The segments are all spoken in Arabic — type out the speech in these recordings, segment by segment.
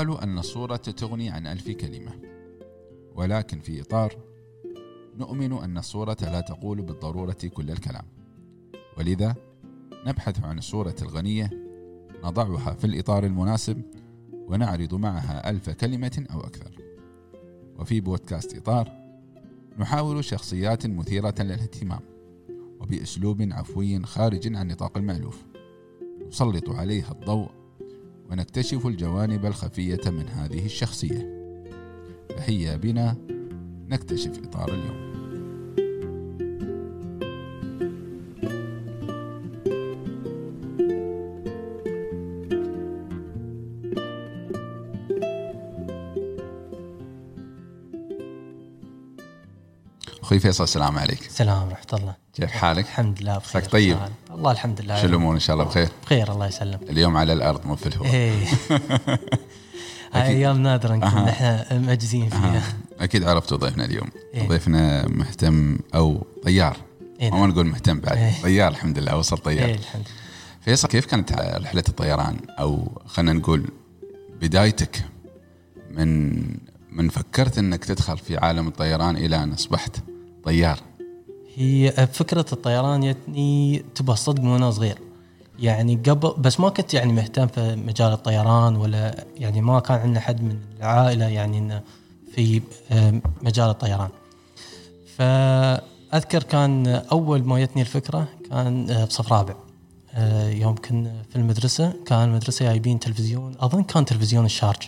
يقال أن الصورة تغني عن ألف كلمة. ولكن في إطار نؤمن أن الصورة لا تقول بالضرورة كل الكلام. ولذا نبحث عن الصورة الغنية نضعها في الإطار المناسب ونعرض معها ألف كلمة أو أكثر. وفي بودكاست إطار نحاول شخصيات مثيرة للاهتمام وبأسلوب عفوي خارج عن نطاق المألوف. نسلط عليها الضوء ونكتشف الجوانب الخفية من هذه الشخصية. فهيا بنا. نكتشف إطار اليوم. أخوي فيصل السلام عليك. السلام ورحمة الله. كيف حالك؟ الحمد لله بخير. طيب؟ سهل. الله الحمد لله. شو الأمور؟ إن شاء الله بخير؟ بخير الله يسلم اليوم على الأرض مو في الهواء إيه. هاي أيام نادرة نكون. إحنا مأجزين فيها. آه. أكيد عرفتوا ضيفنا اليوم. إيه. ضيفنا مهتم أو طيار. إيه ما نقول مهتم بعد. إيه. طيار الحمد لله وصل طيار. إيه الحمد لله. فيصل كيف كانت رحلة الطيران؟ أو خلينا نقول بدايتك من من فكرت إنك تدخل في عالم الطيران إلى أن أصبحت طيار؟ هي فكرة الطيران جتني تبى صدق من وأنا صغير. يعني قبل بس ما كنت يعني مهتم في مجال الطيران ولا يعني ما كان عندنا حد من العائلة يعني إنه في مجال الطيران. فأذكر كان أول ما جتني الفكرة كان آه، بصف رابع. آه، يوم كنا في المدرسة كان المدرسة جايبين تلفزيون أظن كان تلفزيون الشارج.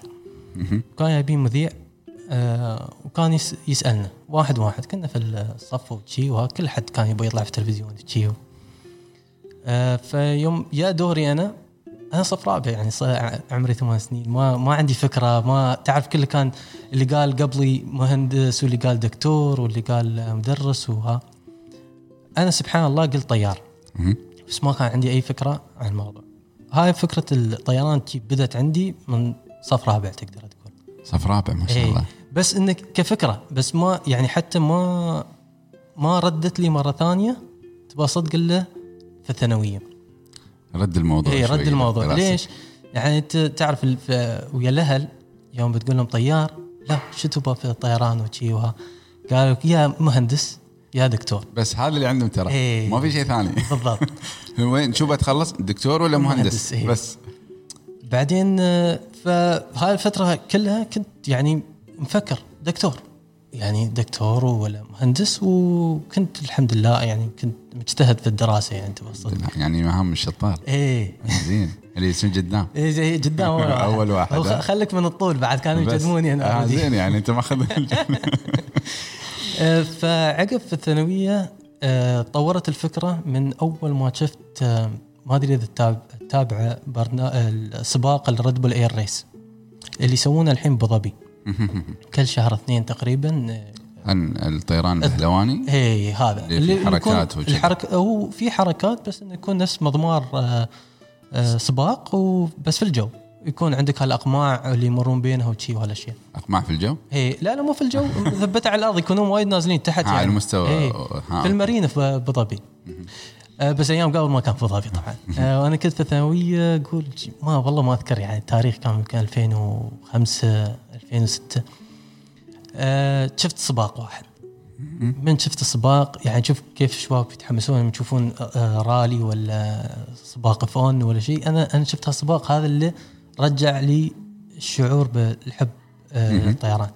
كان جايبين مذيع. آه وكان يس يسألنا واحد واحد. كنا في الصف وشي وكل حد كان يبغى يطلع في التلفزيون وشي. آه فيوم جاء دوري أنا أنا صف رابع يعني عمري ثمان سنين. ما ما عندي فكرة ما تعرف كله كان اللي قال قبلي مهندس واللي قال دكتور واللي قال مدرس وها. أنا سبحان الله قلت طيار. بس ما كان عندي أي فكرة عن الموضوع. هاي فكرة الطيران بدت عندي من صف رابع تقدر تقول. صف رابع ما شاء إيه. الله بس إنك كفكرة بس ما يعني حتى ما ما ردت لي مرة ثانية تبغى صدق إلا في الثانوية رد الموضوع اي رد الموضوع دراسة. ليش؟ يعني انت تعرف ويا الأهل يوم بتقول لهم طيار لا شو تبغى في الطيران وشي وها قالوا يا مهندس يا دكتور بس هذا اللي عندهم ترى إيه. ما في شيء ثاني بالضبط وين شو بتخلص دكتور ولا مهندس, مهندس، إيه. بس بعدين آه، فهاي الفترة كلها كنت يعني مفكر دكتور. يعني دكتور ولا مهندس وكنت الحمد لله يعني كنت مجتهد في الدراسة يعني صدق يعني مهام الشطار. إيه. زين. اللي يصير قدام إيه زي جدا أول واحد أول واحد،؟ خليك من الطول بعد كانوا. يجدموني أنا. آه. زين يعني أنت ماخذ آه، فعقب في الثانوية آه، طورت الفكرة من أول ما شفت آه، ما أدري إذا تتاب- تتابع برنا... السباق ال Red Bull Air Race اللي يسوونه الحين بوظبي كل شهر اثنين تقريبا عن الطيران البهلواني اي هذا. اللي في حركات. الحركه هو في حركات بس إنه يكون نفس مضمار آه، آه، سباق وبس في الجو. يكون عندك هالأقماع اللي يمرون بينها وشي وهالأشياء. أقماع في الجو؟ اي لا لا مو في الجو. مثبته على الأرض يكونون وايد نازلين تحت ها، على يعني. المستوى إيه. في المارينا في أبو ظبي. بس أيام قبل ما كان في ابو ظبي طبعا آه، وأنا كنت في الثانوية أقول ما والله ما أذكر يعني التاريخ كان يمكن 2005 2006 آه، شفت سباق واحد. من شفت السباق يعني شوف كيف الشباب يتحمسون لما يشوفون آه، رالي ولا سباق فون ولا شيء. أنا أنا شفت هالسباق هذا اللي رجع لي الشعور بالحب آه، الطيران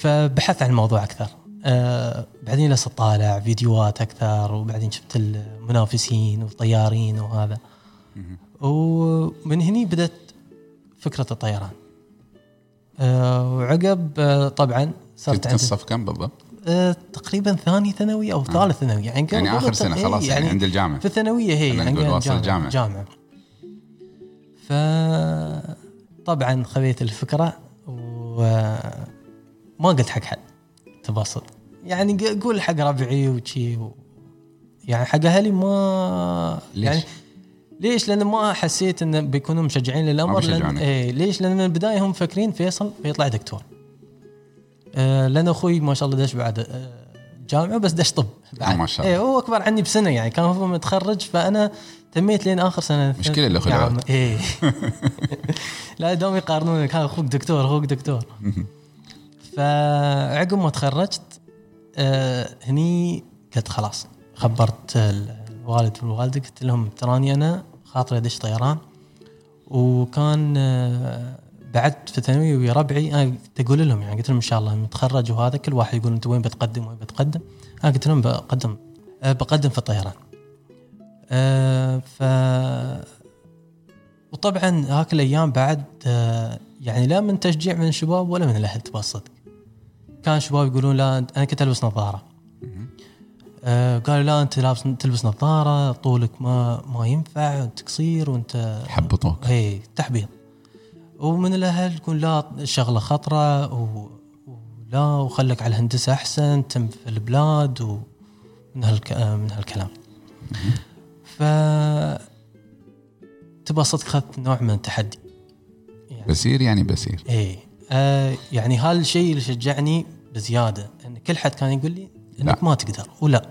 فبحثت عن الموضوع أكثر. آه بعدين جلست أطالع فيديوهات أكثر وبعدين شفت المنافسين والطيارين وهذا. ومن هني بدأت فكرة الطيران. آه وعقب آه طبعا صرت كنت عندي الصف كم بالضبط؟ آه تقريبا ثاني ثانوي أو ثالث ثانوي. يعني يعني قبل- سنة إيه، خلاص يعني عند الجامعة. في الثانوية هي خلينا يعني نقول واصل جامعة, الجامعة. جامعه ف طبعا خذيت الفكرة وما قلت حق حد. تبسط يعني قول حق ربعي وشي و... يعني حق أهلي ما ليش؟ يعني ليش؟ لأن ما حسيت انه بيكونوا مشجعين للأمر لأن بيشجعونك. إيه ليش؟ لأن من البداية هم مفكرين فيصل بيطلع دكتور. آه لأن أخوي ما شاء الله دش بعد آه جامعة بس دش طب بعد ما شاء الله. إيه هو أكبر عني بسنة يعني كان هو متخرج فأنا تميت لين آخر سنة مشكلة الأخوة جامعة. الأولاد. إيه لا دوم يقارنون كان أخوك دكتور أخوك دكتور فعقب ما تخرجت آه هني قلت خلاص خبرت الوالد والوالدة قلت لهم تراني أنا خاطري أدش طيران. وكان آه بعد في الثانويه ويا ربعي أنا أقول لهم يعني قلت لهم إن شاء الله متخرج وهذا كل واحد يقول أنت وين بتقدم وين بتقدم؟ أنا قلت لهم بقدم أه بقدم في الطيران. ف وطبعا هاك الأيام بعد يعني لا من تشجيع من الشباب ولا من الأهل الصدق كان شباب يقولون لا أنا كنت ألبس نظارة. آه قالوا لا أنت لابس تلبس نظارة طولك ما ما ينفع وانت قصير وأنت حبطوك. اي تحبيط. ومن الأهل يقول لا الشغلة خطرة و... ولا وخلك على الهندسة أحسن تم في البلاد ومن هالك... من هالكلام. ف تبى صدق اخذت نوع من التحدي. يعني بسير يعني بسير. اي آه يعني هالشيء اللي شجعني بزيادة. إن كل حد كان يقول لي إنك لا. ما تقدر ولا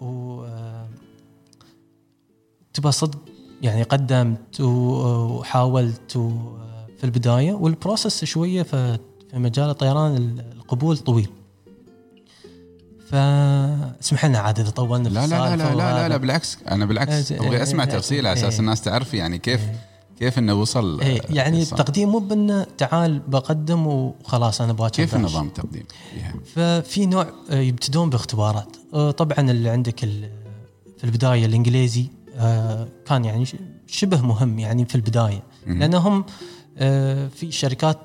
و آه تبى صدق يعني قدمت وحاولت في البداية. والبروسس شوية في مجال الطيران القبول طويل. فاسمح لنا عاد إذا طولنا لا لا لا لا, لا, لا بالعكس. أنا بالعكس. أبغى أسمع تفصيل على أساس الناس تعرف يعني كيف كيف إنه وصل يعني التقديم مو بانه تعال بقدم وخلاص أنا باكر كيف النظام التقديم؟ ففي نوع يبتدون باختبارات. طبعا اللي عندك في البداية الإنجليزي كان يعني شبه مهم يعني في البداية. لأنهم في شركات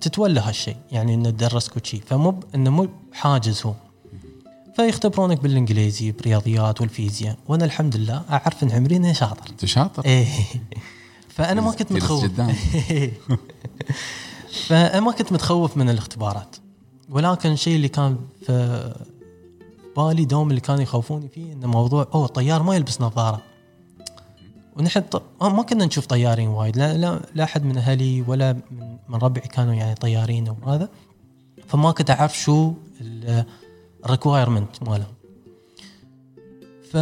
تتولى هالشيء يعني إنه تدرسك وشي. فمو إنه مو حاجز هو. فيختبرونك بالإنجليزي برياضيات والفيزياء. وأنا الحمد لله أعرف إن عمري شاطر. أنت شاطر؟ إيه. فأنا ما كنت متخوف. فأنا ما كنت متخوف من الاختبارات. ولكن الشيء اللي كان في بالي دوم اللي كانوا يخوفوني فيه إنه موضوع أوه الطيار ما يلبس نظارة. ونحن ما كنا نشوف طيارين وايد. لا لا, لا أحد من أهلي ولا من, من ربعي كانوا يعني طيارين وهذا فما كنت أعرف شو ال requirement مالهم. ف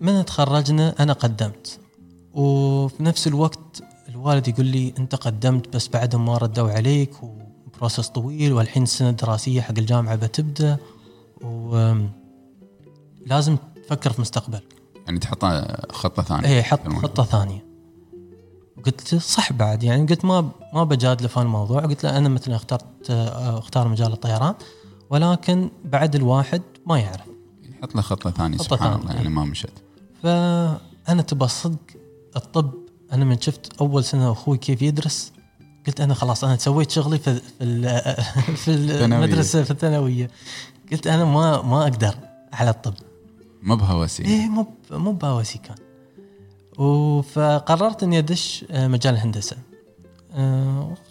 من تخرجنا أنا قدمت. وفي نفس الوقت الوالد يقول لي انت قدمت بس بعدهم ما ردوا عليك و process طويل والحين السنة الدراسيه حق الجامعة بتبدأ ولازم تفكر في مستقبلك يعني تحط خطة ثانية. اي حط خطة ثانية. قلت صح بعد يعني قلت ما ما بجادله في الموضوع قلت له أنا مثلا اخترت أختار مجال الطيران ولكن بعد الواحد ما يعرف. يحط له خطة ثانية خطة سبحان ثانية. الله يعني ما مشت فانا تبى صدق الطب أنا من شفت أول سنة أخوي كيف يدرس قلت أنا خلاص أنا سويت شغلي في في في المدرسة في الثانوية. قلت أنا ما ما أقدر على الطب. مو بهوسي. إيه مو مو بهوسي كان. فقررت إني أدش مجال الهندسة.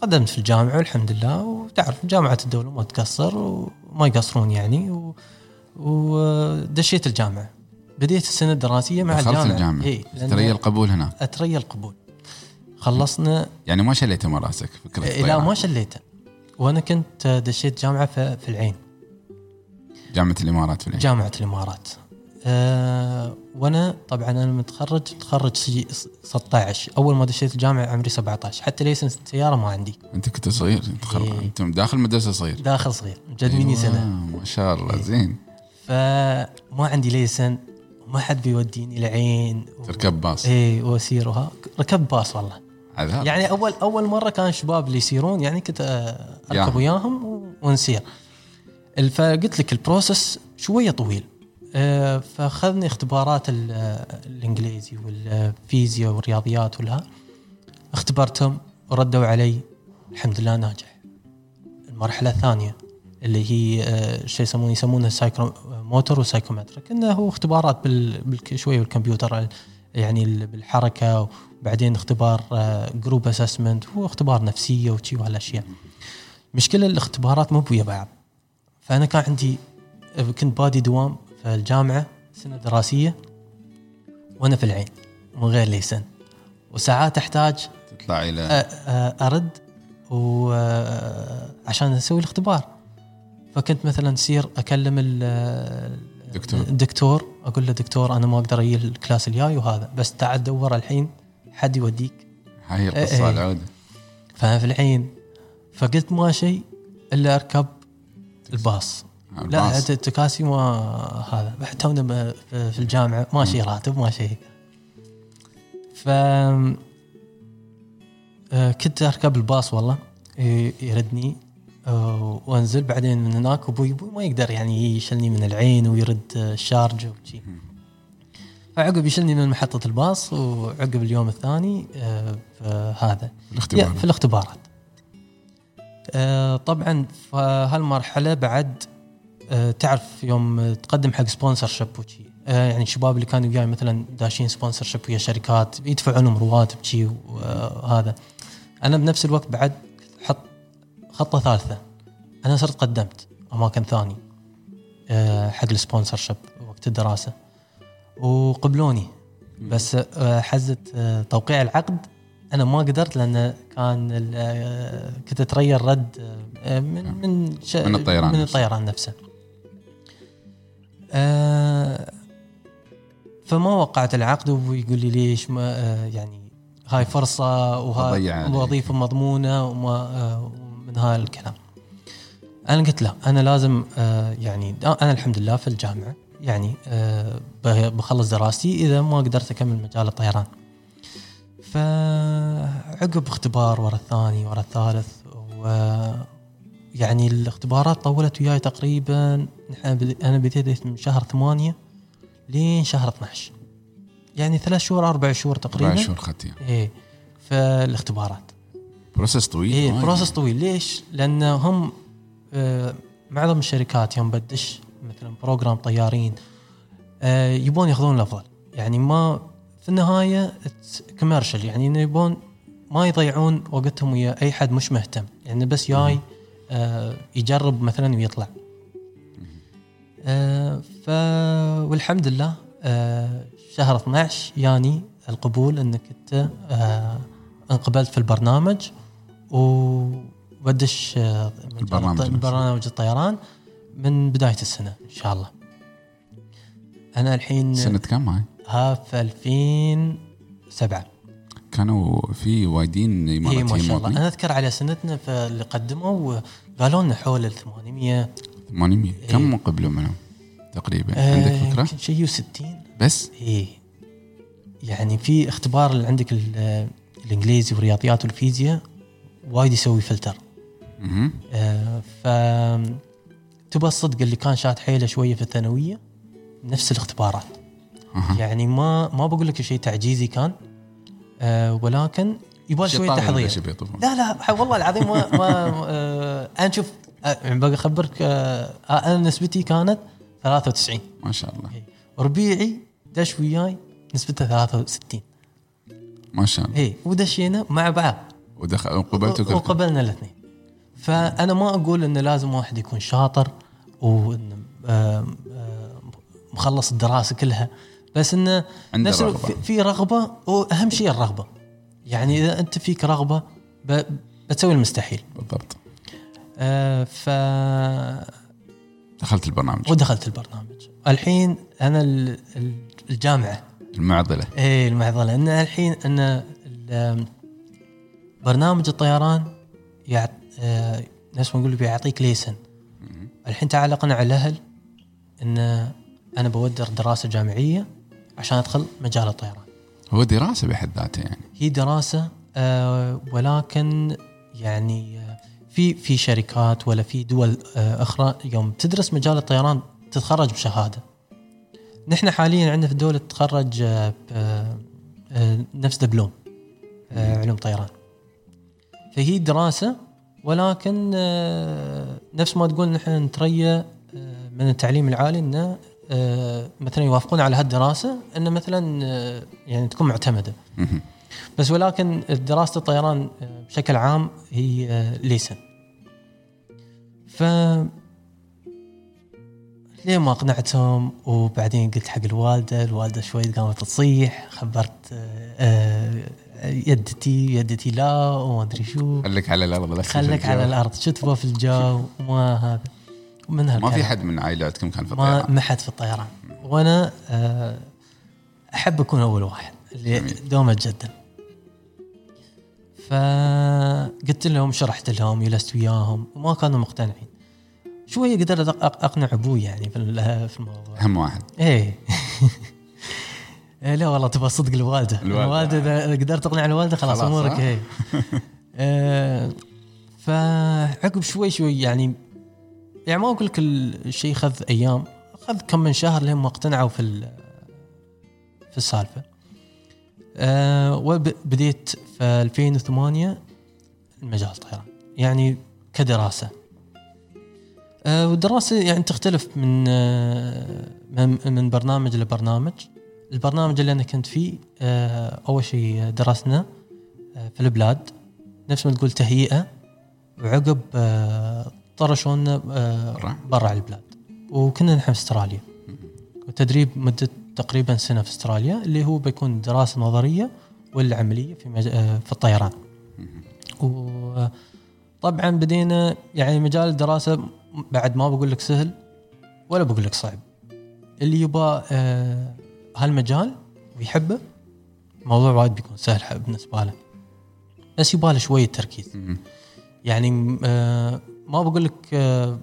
وقدمت في الجامعة والحمد لله. وتعرف جامعة الدولة ما تقصر وما يقصرون يعني. ودشيت الجامعة. بديت السنة الدراسية مع الجامعة. الجامعة. إيه تري القبول هنا. اتري القبول. خلصنا يعني ما شليته من راسك فكرة إيه لا ما شليته. وأنا كنت دشيت جامعة في العين. جامعة الإمارات في العين. جامعة الإمارات. أه وأنا طبعا أنا متخرج متخرج 16 أول ما دشيت الجامعة عمري 17 حتى license السياره ما عندي. أنت كنت صغير تخرج. إيه. أنت داخل مدرسة صغير. داخل صغير. جد مني أيوة سنة. ما شاء الله إيه. زين. فما عندي license. ما حد بيوديني العين و... تركب باص. اي وأسير. وها ركبت باص والله. عذاب. يعني أول أول مرة كان الشباب اللي يسيرون يعني كنت أركب وياهم ونسير. فقلت لك ال process شوية طويل. أه فأخذني اختبارات الإنجليزي والفيزياء والرياضيات والها اختبرتهم وردوا علي. الحمد لله ناجح. المرحلة الثانية. اللي هي أه شيء يسمونه يسمونه psychomotor و psychometric إنه هو اختبارات بال شوية بالكمبيوتر يعني بالحركة وبعدين اختبار group assessment هو اختبار نفسية وشي وهالأشياء. مشكلة الاختبارات مو ويا بعض. فأنا كان عندي كنت بادي دوام في الجامعة سنة دراسية وأنا في العين من غير license. وساعات أحتاج تطلع إلى أرد وعشان أسوي الاختبار. فكنت مثلا تصير أكلم الدكتور الدكتور أقول له دكتور أنا ما أقدر أجي ال class الجاي وهذا بس تعال دور الحين حد يوديك. هاي القصة إيه. العودة. فانا في الحين فقلت ما شيء إلا أركب الباص. لا الباص. الت- التكاسي ما هذا تونا في الجامعة ما شيء راتب ما شيء. ف آه، كنت أركب الباص والله يردني. آه، وانزل بعدين من هناك أبوي أبوي ما يقدر يعني يشلني من العين ويرد آه، الشارج وشي. فعقب يشلني من محطة الباص وعقب اليوم الثاني آه، في هذا الاختبار يا- في الاختبارات. آه، طبعا في هالمرحله بعد آه، تعرف يوم تقدم حق sponsorship وشي. آه، يعني الشباب اللي كانوا وياي مثلا داشين sponsorship ويا شركات يدفعون لهم رواتب شي وهذا أنا بنفس الوقت بعد خطة ثالثة. أنا صرت قدمت اماكن ثاني. آه، حق ال sponsorship وقت الدراسة. وقبلوني. بس آه، حزه آه، توقيع العقد. أنا ما قدرت لأن كان كنت اتريا رد من من ش- من الطيران من. الطيران نفسه. فما وقعت العقد ويقول لي ليش ما يعني هاي فرصة وهاي. وظيفه مضمونة وما من هاي الكلام. أنا قلت لا أنا لازم آه، يعني أنا الحمد لله في الجامعة يعني آه، بخلص دراستي إذا ما قدرت أكمل مجال الطيران. فعقب اختبار ورا الثاني ورا الثالث و يعني الاختبارات طولت وياي تقريبا أنا بديت من شهر ثمانية لين شهر 12 يعني ثلاث شهور أربع شهور تقريبا. أربع شهور اخذتيها إيه في الاختبارات process طويل وايد. process طويل. ليش؟ لأن هم آه، معظم الشركات يوم بدش مثلا program طيارين آه، يبون ياخذون الأفضل. يعني ما في النهاية commercial يعني يبون ما يضيعون وقتهم ويا أي حد مش مهتم. يعني بس جاي آه، يجرب مثلا ويطلع. آه، ف والحمد لله آه، شهر 12 يعني القبول إنك أنت آه، انقبلت في البرنامج وبدش آه، البرنامج الط- نفسه. برنامج الطيران من بداية السنة إن شاء الله. أنا الحين سنة كم هاي؟ ها في 2007 كانوا في وايدين اي اماراتيين ما شاء الله أنا أذكر على سنتنا اللي قدموا قالوا لنا حول ال 800 800 إيه. كم قبلوا منهم تقريبا آه، عندك فكرة؟ يمكن شيء 60 بس إيه يعني في اختبار اللي عندك الانجليزي والرياضيات والفيزياء وايد يسوي فلتر. آه ف تبى الصدق اللي كان شاد حيله شوية في الثانوية نفس الاختبارات. يعني ما ما بقول لك شيء تعجيزي كان آه ولكن يبغى شوية تحضير. لا لا والله العظيم ما, ما آه أنا شوف آه، يعني بقى أخبرك آه أنا نسبتي كانت 93 ما شاء الله إيه. ربيعي دش وياي نسبته 63 ما شاء الله. اي ودشينا مع بعض. ودخل وقبلتوا وقبلنا الاثنين. فأنا ما أقول إنه لازم واحد يكون شاطر وإنه آم، آم، مخلص الدراسة كلها بس إنه نفس رغبة. في- رغبة وأهم شيء الرغبة. يعني إذا أنت فيك رغبة بتسوي المستحيل. بالضبط. آه، ف دخلت البرنامج. ودخلت البرنامج. الحين أنا ال- ال- الجامعة. المعضلة. إيه المعضلة. إن الحين إن برنامج الطيران يعط آه، نفس ما نقول بيعطيك ليسن. الحين تعال أقنع الأهل إن أنا بودر دراسة جامعية عشان أدخل مجال الطيران. هو دراسة بحد ذاتها يعني. هي دراسة آه، ولكن يعني آه، في في شركات ولا في دول آه، أخرى يوم تدرس مجال الطيران تتخرج بشهادة. نحن حاليا عندنا في الدولة تتخرج آه، آه، نفس دبلوم آه، علوم طيران. فهي دراسة ولكن نفس ما تقول نحن نتريى من التعليم العالي إنه مثلا يوافقون على هالدراسة إنه مثلا يعني تكون معتمدة. بس ولكن دراسة الطيران بشكل عام هي ليسن ف ليه ما اقنعتهم؟ وبعدين قلت حق الوالدة الوالدة شوي قامت تصيح خبرت آه، آه، يدتي يدتي لا وما أدري شو. خليك على الأرض لا خليك على. الأرض شو تبغى في الجو وما هذا. ومن ما في. حد من عائلاتكم كان في الطيران؟ ما حد في الطيران. وأنا آه، أحب أكون أول واحد اللي. دوم أتجدد. فقلت لهم شرحت لهم جلست وياهم وما كانوا مقتنعين. شوية قدرت أقنع أبوي يعني في ال- في الموضوع. اهم واحد. إيه. إيه، لا والله تبغى صدق الوالدة. الوالدة. إذا قدرت تقنع الوالدة خلاص خلاص، أمورك؟ إيه. آه، فعقب شوي شوي يعني يعني ما أقول لك الشيء خذ أيام خذ كم من شهر لين ما اقتنعوا في في السالفة. آه، وبديت في 2008 المجال الطيران يعني كدراسة. والدراسة يعني تختلف من آه، من من برنامج لبرنامج. البرنامج اللي أنا كنت فيه آه، أول شيء درسنا آه، في البلاد. نفس ما تقول تهيئة وعقب آه، طرشونا آه، برا؟ البلاد. وكنا نحن في أستراليا. وتدريب مدة تقريبا سنة في أستراليا اللي هو بيكون دراسة نظرية والعملية في مج... آه، في الطيران. وطبعا بدينا يعني مجال الدراسة بعد ما بقول لك سهل ولا بقول لك صعب. اللي يبغى آه، هالمجال ويحبه الموضوع وايد بيكون سهل بالنسبة له. بس يبغى له شوية تركيز. يعني آه، ما بقول لك آه،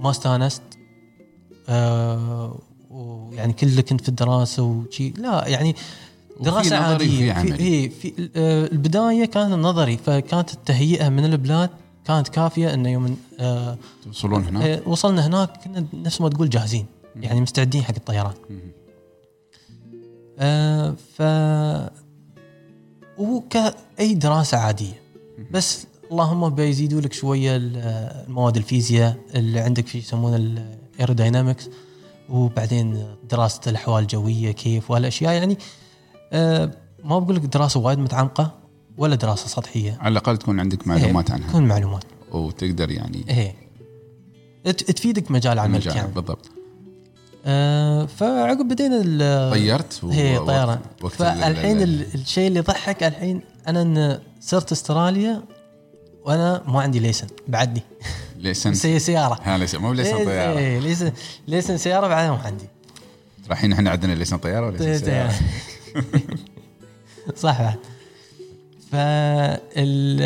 ما استانست آه، ويعني كله كنت في الدراسة وشي. لا يعني دراسة نظري عادية. وفي عملي. في, في البداية كان النظري فكانت التهيئة من البلاد كانت كافية إنه يوم آه، توصلون هنا آه، وصلنا هناك كنا نفس ما تقول جاهزين يعني مستعدين حق الطيران. مهم. آه، ف وكأي دراسة عادية. بس اللهم بيزيدوا لك شوية ال- المواد الفيزياء اللي عندك في يسمونه الايروداينامكس وبعدين دراسة الأحوال الجوية كيف وهالأشياء. يعني آه، ما بقول لك دراسة وايد متعمقة ولا دراسة سطحية. على الأقل تكون عندك معلومات إيه، عنها. تكون معلومات. وتقدر يعني إيه. تفيدك مجال عملك المجال يعني. بالضبط. آه فعقب بدينا طيرت و- هي وقت- طيران. فالحين ال- ال- الشيء اللي يضحك الحين أنا إن صرت أستراليا وأنا ما عندي ليسن. بعدني. ليسن؟ سي سيارة. ها ليسن. مو ليسن إيه، طيارة. إيه، ليسن ليسن سيارة بعدها ما عندي. رايحين إحنا عندنا ليسن طيارة ولا ليسن سيارة؟ صح بعد. فال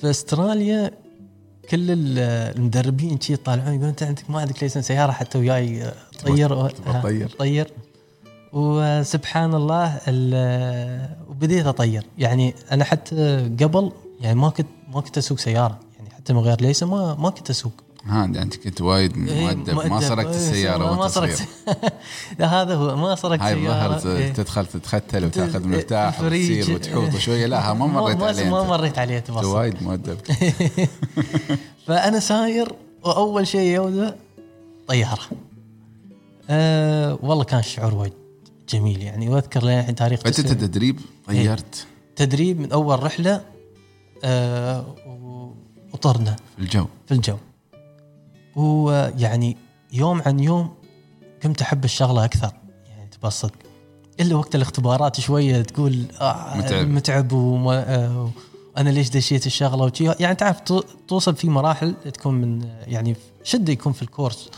في استراليا كل ال- المدربين شي يطالعون يقولون انت عندك ما عندك ليسن سياره حتى وياي طير تطير. طير. وسبحان الله ال- وبديت أطير. يعني أنا حتى قبل يعني ما كنت ما كنت أسوق سيارة. يعني حتى من غير ليسن ما ما كنت أسوق. ها أنت كنت وايد إيه، مؤدب. ما. سرقت إيه، السيارة ما وأنت سرقت صغير. لا هذا هو ما سرقت هاي الظهر إيه. تدخل تتختل وتاخذ مفتاح. وتصير وتحوط وشويه لا ها ما مريت عليه ما. مريت عليه تبصر وايد مؤدب. فأنا ساير وأول شيء يوده طيارة. أه والله كان شعور وايد جميل يعني. وأذكر للحين تاريخ فانت تسعين. تدريب طيرت. تدريب من أول رحلة أه وطرنا. في الجو. في الجو. ويعني يوم عن يوم قمت أحب الشغلة أكثر يعني تبى الصدق. إلا وقت الاختبارات شوية تقول آه متعب. متعب وما آه أنا ليش دشيت الشغلة وشي. يعني تعرف تو- توصل في مراحل تكون من يعني شدة يكون في الكورس.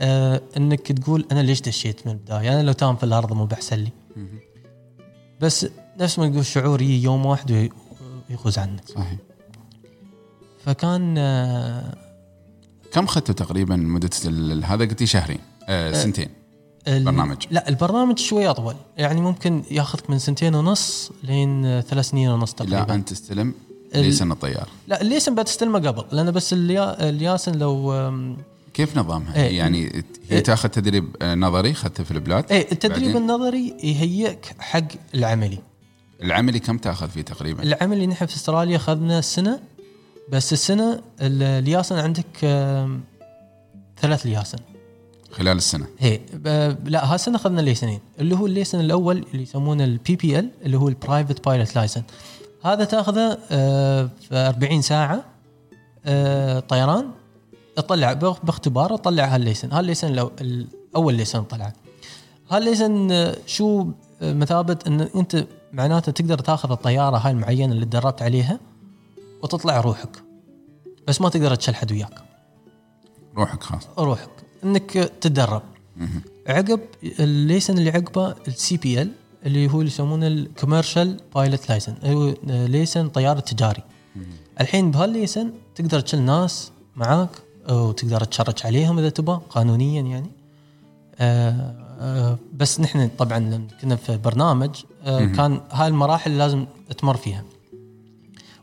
آه إنك تقول أنا ليش دشيت من البداية؟ أنا لو تام في الأرض مو بحسن لي. بس نفس ما تقول شعور يجي يوم واحد وي- ويغوز عنك. صحيح. فكان آه كم اخذتوا تقريبا مده هذا قلت لي شهرين آه سنتين ال- برنامج. لا البرنامج شوي أطول يعني ممكن ياخذك من سنتين ونص لين ثلاث سنين ونص تقريبا لا انت تستلم license الطيار لا ال license بتستلمه قبل لأن بس اليا... اللياسن لو كيف نظامها؟ إيه. يعني هي إيه. تاخذ تدريب آه، نظري اخذته في البلاد إيه التدريب؟ النظري يهيئك حق العملي العملي كم تاخذ فيه تقريبا؟ العملي نحن في أستراليا اخذنا سنة بس السنة ال- اللياسن عندك ثلاث لياسن خلال السنة. ب- لا هالسنه أخذنا licenseين اللي هو ال license الأول اللي يسمونه ال PPL اللي هو ال private pilot license هذا تأخذه آه، في 40 ساعة آه، طيران. تطلع باخ- باختبار تطلع هال license. هال license الأول license طلعه هال license آه، شو مثابة إن أنت معناته تقدر تأخذ الطيارة هاي المعينة اللي تدربت عليها. وتطلع روحك. بس ما تقدر تشل حد وياك. روحك خاص. روحك. إنك تتدرب. عقب ال license اللي عقبه ال CPL اللي هو اللي يسمونه ال commercial pilot license هو license طيار تجاري. الحين بهال license تقدر تشيل ناس معاك وتقدر تشارج عليهم إذا تبغى قانونيا يعني. آه آه بس نحن طبعا كنا في برنامج آه كان هاي المراحل لازم تمر فيها.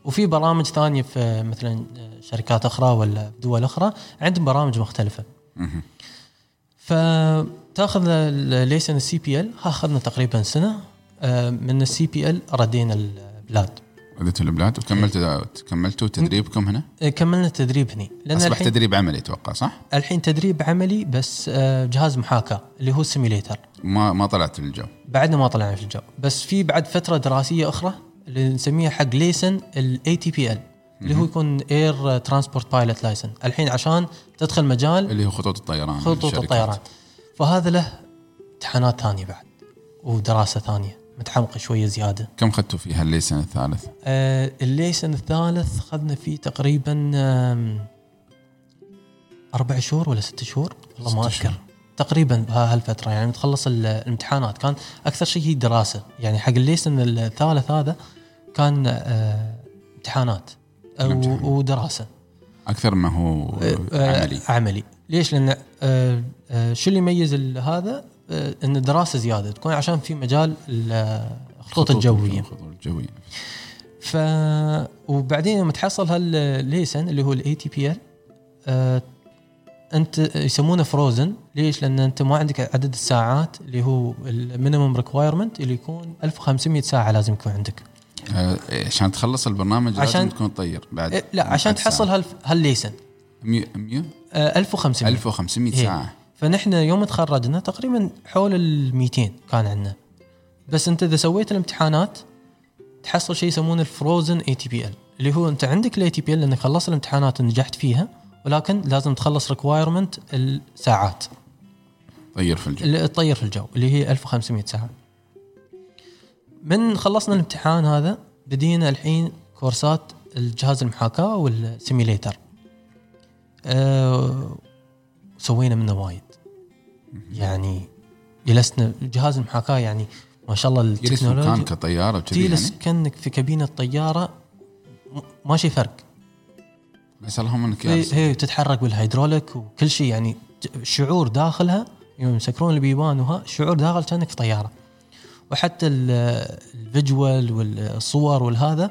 وفي برامج ثانية في مثلا شركات أخرى ولا دول أخرى عندهم برامج مختلفة. فتاخذ ال license ال CPL؟ أخذنا تقريبا سنة آه، من ال CPL ردينا البلاد. رديت البلاد وكملتوا كملتوا تدريبكم هنا؟ آه، كملنا التدريب هني. لأن أصبح تدريب عملي أتوقع صح؟ الحين تدريب عملي بس آه، جهاز محاكاة اللي هو ال simulator ما ما طلعت الجو. بعدنا ما طلعنا في الجو. بس في بعد فترة دراسية أخرى اللي نسميها حق license ال ATPL اللي هو يكون air transport pilot license الحين عشان تدخل مجال اللي هو خطوط الطيران خطوط. الطيران. فهذا له امتحانات ثانية بعد ودراسة ثانية. متعمقة شوية زيادة. كم اخذتوا فيها ال license الثالث؟ آه ال license الثالث اخذنا فيه تقريبا آم، أربع شهور ولا ست شهور؟ والله ما. أذكر. تقريبا بهالفتره يعني تخلص ال- الامتحانات. كان أكثر شيء هي دراسه يعني حق ال license الثالث هذا كان آه امتحانات ودراسه أكثر ما هو آه، عملي. عملي. ليش؟ لأن آه، آه، شو اللي يميز هذا؟ آه، إن الدراسه زيادة تكون عشان في مجال الخطوط الجوية. الخطوط الجوية. ف وبعدين لما تحصل هال license اللي هو ال ATPL أنت يسمونه frozen ليش؟ لأن أنت ما عندك عدد الساعات اللي هو ال minimum requirement اللي يكون 1500 ساعة لازم يكون عندك. آه، عشان تخلص البرنامج عشان- لازم تكون طير بعد إيه، لا عشان تحصل. هال license. 100 100 آه، 1500 1500 إيه. ساعة. فنحن يوم تخرجنا تقريبا حول ال 200 كان عندنا. بس أنت إذا سويت الامتحانات تحصل شيء يسمونه ال frozen ATPL اللي هو أنت عندك ال ATPL لأنك خلصت الامتحانات ونجحت فيها ولكن لازم تخلص requirement الساعات. طير في الجو. اللي تطير في الجو اللي هي 1500 ساعة. من خلصنا الامتحان هذا بدينا الحين كورسات الجهاز المحاكاة وال simulator أه سوينا منه وايد. يعني جلسنا جهاز المحاكاة يعني ما شاء الله جلس التكنولوجيا كطيارة وكذي يعني؟ تجلس كأنك في كابينة طيارة ماشي فرق. بس اللهم إنك هي, تتحرك بالهيدروليك وكل شيء يعني شعور داخلها يوم يسكرون البيبان وها شعور داخل كأنك في طيارة. وحتى ال- ال visual والصور والهذا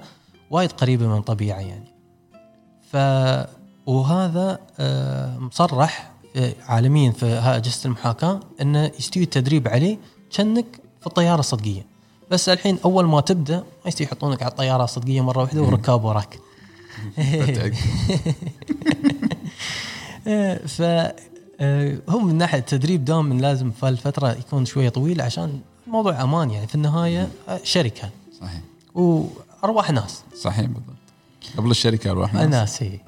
وايد قريبة من الطبيعه يعني. ف وهذا آه، مصرح عالميا في اجهزه المحاكاة إنه يستوي التدريب عليه كأنك في الطيارة الصدقية. بس الحين أول ما تبدأ ما يستوي يحطونك على الطيارة الصدقية مرة واحدة وركاب وراك. ف آه، هم من ناحية التدريب دائما لازم في الفترة يكون شوية طويل عشان الموضوع أمان يعني في النهاية آه، شركة. صحيح. وأرواح ناس. صحيح بالضبط. قبل الشركة أروح ناس. ناس هي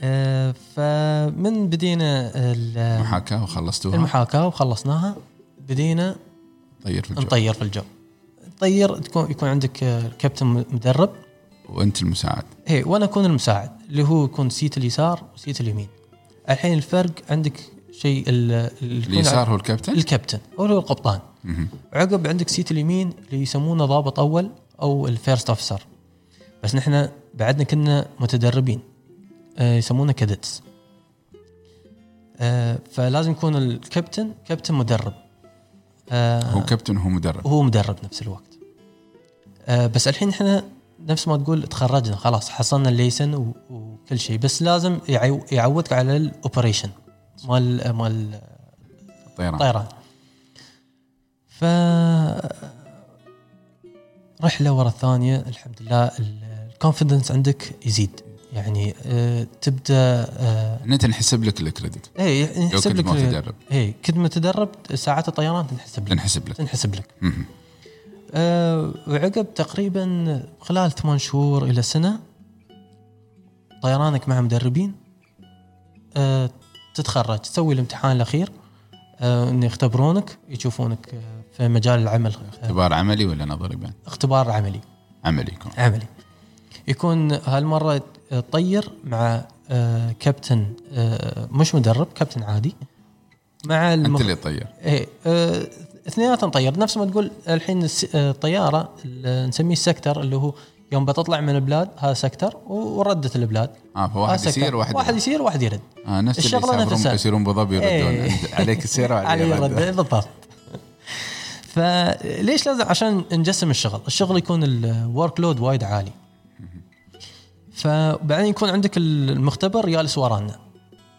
آه، فمن بدينا ال- محاكاه وخلصتوها. المحاكاة وخلصناها بدينا طير في الجو. نطير في الجو. نطير تكون يكون عندك آه، كابتن مدرب. وأنت المساعد. هي وأنا أكون المساعد اللي هو يكون seat اليسار و seat اليمين. الحين الفرق عندك شيء اليسار هو الكابتن؟ الكابتن هو القبطان. عقب عندك seat اليمين اللي يسمونه ضابط أول أو ال first officer بس نحن بعدنا كنا متدربين. آه، يسمونه cadets آه، فلازم يكون الكابتن كابتن مدرب. آه، هو كابتن وهو مدرب. وهو مدرب نفس الوقت. آه، بس الحين إحنا نفس ما تقول تخرجنا خلاص حصلنا ال license وكل شيء. بس لازم يعو- يعودك على ال operation مال مال الطيران الطيران ف رحلة ورا الثانية الحمد لله ال confidence عندك يزيد. يعني آه، تبدأ آه، ان أنت نحسب لك ال credit. لو ينحسب كنت لك ما تدرب. إيه كنت متدرب ساعات الطيران تنحسب لك. تنحسب لك. تنحسب لك. أه وعقب تقريبا خلال ثمان شهور إلى سنة طيرانك مع مدربين أه تتخرج تسوي الامتحان الأخير أه ان يختبرونك يشوفونك آه، في مجال العمل. اختبار عملي ولا نظري بعد؟ اختبار عملي. عملي يكون. عملي. يكون هالمرة طير مع آه، كابتن آه، مش مدرب كابتن عادي مع أنت المخ... اللي تطير. إيه آه، اثنيناتهم طير. نفس ما تقول الحين الطياره نسميه ال sector اللي هو يوم بتطلع من البلاد هذا sector وردة البلاد. آه فواحد sector. واحد واحد يصير واحد يرد. آه نفس يسافرون نفسها. يصيرون ابو ظبي يردون. إيه. عليك السير علي وعلي الرد الرد. بالضبط. فليش لازم؟ عشان نجسم الشغل. الشغل يكون ال workload وايد عالي. فبعدين يكون عندك المختبر جالس ورانا.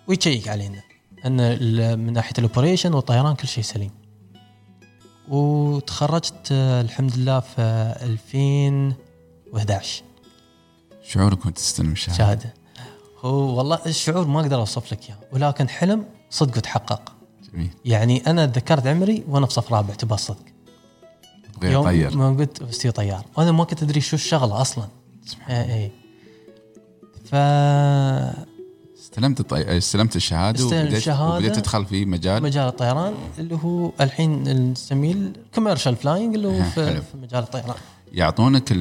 ويشيك علينا. إن من ناحية الاوبريشن والطيران كل شيء سليم. وتخرجت الحمد لله في 2011 شعورك وانت تستلم الشهاده شهادة. هو والله الشعور ما أقدر أوصف لك إياه. ولكن حلم صدق وتحقق. جميل يعني أنا تذكرت عمري وأنا في صف رابع تبى الصدق. تبغى يطير ما قلت بستي طيار. وأنا ما كنت أدري شو الشغلة أصلا. سبحان اي اي ف استلمت الطي... استلمت الشهادة استلمت وبديت الشهادة. وبديت تدخل في مجال؟ مجال الطيران اللي هو الحين نسميه ال commercial flying اللي هو في. في مجال الطيران. يعطونك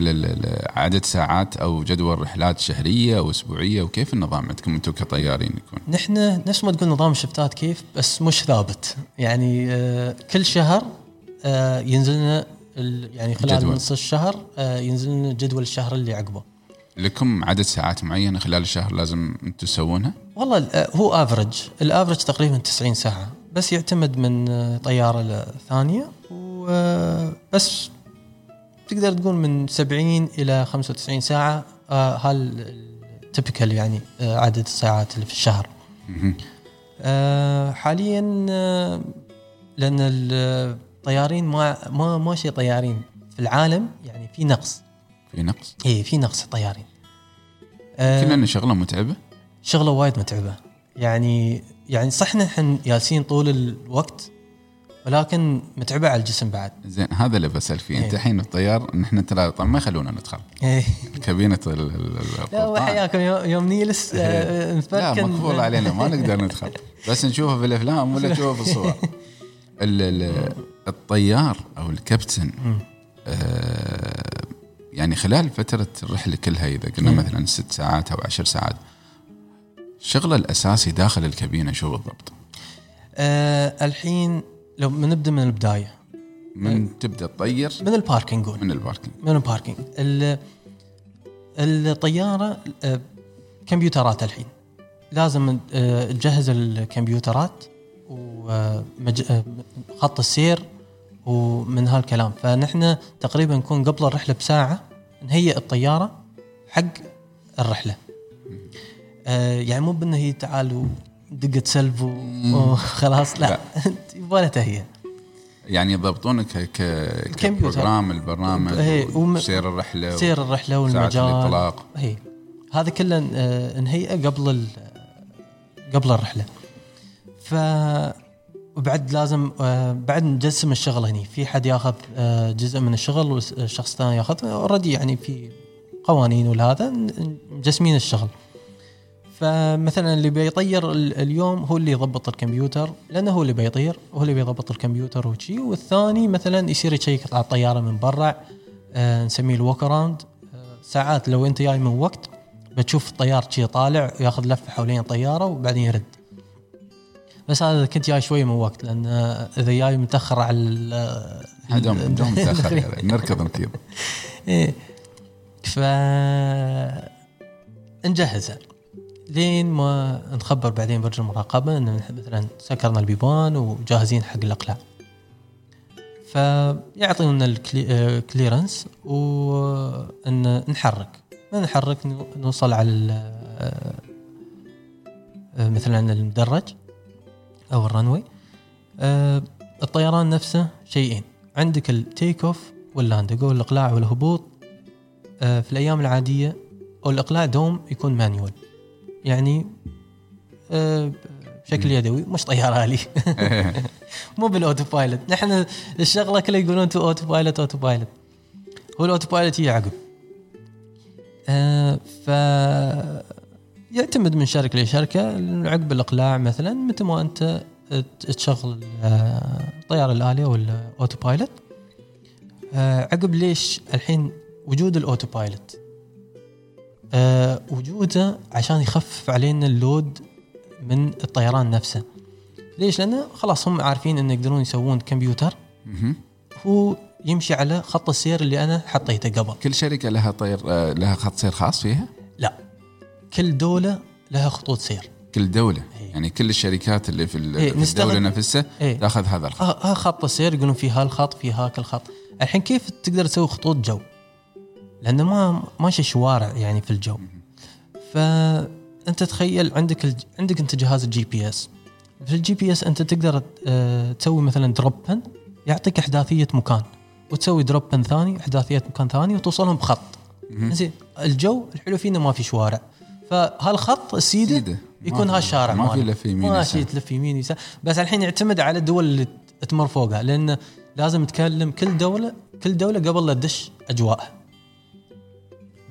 عدد ساعات أو جدول رحلات شهرية أو أسبوعية وكيف النظام عندكم أنتم كطيارين يكون؟ نحن نفس ما تقول نظام الشفتات كيف بس مش ثابت يعني آه، كل شهر آه، ينزل لنا يعني خلال جدول. نص الشهر آه، ينزل لنا جدول الشهر اللي عقبه لكم عدد ساعات معينة خلال الشهر لازم أنتم تسوونها؟ والله ال- هو افرج الافرج تقريبا 90 ساعة بس يعتمد من طيارة لثانية وبس تقدر تقول من 70 إلى 95 ساعة آه، هالتبكال يعني آه، عدد الساعات اللي في الشهر. آه، حاليا آه، لأن الطيارين ما ما ما شيء طيارين في العالم يعني في نقص. في نقص؟ اي في نقص طيارين. آه، كنا شغله متعبة؟ شغلة وايد متعبة. يعني يعني صح نحن جالسين طول الوقت ولكن متعبه على الجسم بعد زين هذا اللي بسأل فيه أنت إيه. الحين الطيار نحن ترى طبعا ما يخلونا ندخل إيه. كابينة لا. وحياكم يوم نيلس آه، لا مقفول علينا ما نقدر ندخل بس نشوفه في الأفلام ولا نشوفه في الصور ال- ال- الطيار أو الكابتن آه، يعني خلال فترة الرحلة كلها إذا قلنا. مثلا ست ساعات أو عشر ساعات شغله الأساسي داخل الكابينة شو بالضبط؟ آه، الحين لو بنبدا من البداية. من تبدأ تطير؟ من ال parking قول. من ال parking. من ال parking. ال- الطيارة آه، كمبيوترات الحين. لازم آه، تجهز الكمبيوترات وخط السير ومن هالكلام. فنحن تقريبا نكون قبل الرحلة بساعة نهيئ الطيارة حق الرحلة. آه، يعني مو بإنه هي تعال ودقت سلب وخلاص لا يبغى تهيئ يعني يضبطونك. ك program البرنامج وم- وسير الرحلة سير الرحلة والمجال. الانطلاق هي. هذا كله آه، نهيئه قبل ال- قبل الرحلة. ف وبعد لازم آه، بعد نجسم الشغل هني. في حد ياخذ آه، جزء من الشغل والشخص الثاني ياخذ already يعني في قوانين والهذا ن- مجسمين الشغل. فمثلا اللي بيطير ال- اليوم هو اللي يضبط الكمبيوتر لأنه هو اللي بيطير هو اللي بيضبط الكمبيوتر وشي. والثاني مثلا يصير يشيك على الطيارة من برا آه نسميه ال walk around آه ساعات لو أنت جاي من وقت بتشوف الطيار شي طالع وياخذ لفة حوالين الطيارة وبعدين يرد. بس هذا كنت جاي شوي من وقت لأن إذا جاي متأخر على دوم متأخر يعني نركض ركيض إيه. ف نجهزها لين ما نخبر بعدين برج المراقبة إن مثلا سكرنا البيبان وجاهزين حق الإقلاع. فيعطينا ال clearance وإن نحرك. ما نحرك نو- نوصل على آه، مثلا المدرج أو ال runway آه، الطيران نفسه شيئين. عندك ال take off وال landing أو الإقلاع والهبوط. آه، في الأيام العادية أو الإقلاع دوم يكون manual يعني آه، بشكل يدوي مش طيارة الي مو بال autopilot نحن الشغلة كلها يقولون تو autopilot autopilot هو ال autopilot هي عقب. آه، ف يعتمد من شركة لشركة. عقب الإقلاع مثلا متى ما أنت تشغل آه، الطيارة الآلية وال autopilot آه، عقب ليش الحين وجود ال autopilot آه، وجوده عشان يخفف علينا اللود من الطيران نفسه. ليش؟ لأنه خلاص هم عارفين انه يقدرون يسوون كمبيوتر. هو يمشي على خط السير اللي أنا حطيته قبل. كل شركة لها طير آه، لها خط سير خاص فيها؟ لا. كل دولة لها خطوط سير. كل دولة. إيه. يعني كل الشركات اللي في إيه، في الدولة نفسها إيه. تاخذ هذا الخط. ها ها خط السير يقولون في هالخط في هاك الخط. الحين كيف تقدر تسوي خطوط جو؟ لأنه ما ماشي شوارع يعني في الجو. فانت تخيل عندك الج... عندك أنت جهاز ال GPS. في ال GPS أنت تقدر آه، تسوي مثلا drop pin يعطيك إحداثية مكان وتسوي drop pin ثاني إحداثية مكان ثاني وتوصلهم بخط زين الجو الحلو فيه إنه ما في شوارع. فهالخط السيدة سيدة. يكون في- هالشارع ما في ماله. لف يمين ماشي يسار. تلف يمين يسار. بس الحين يعتمد على الدول اللي تمر فوقها لأن لازم تكلم كل دولة كل دولة قبل لا تدش أجواءها.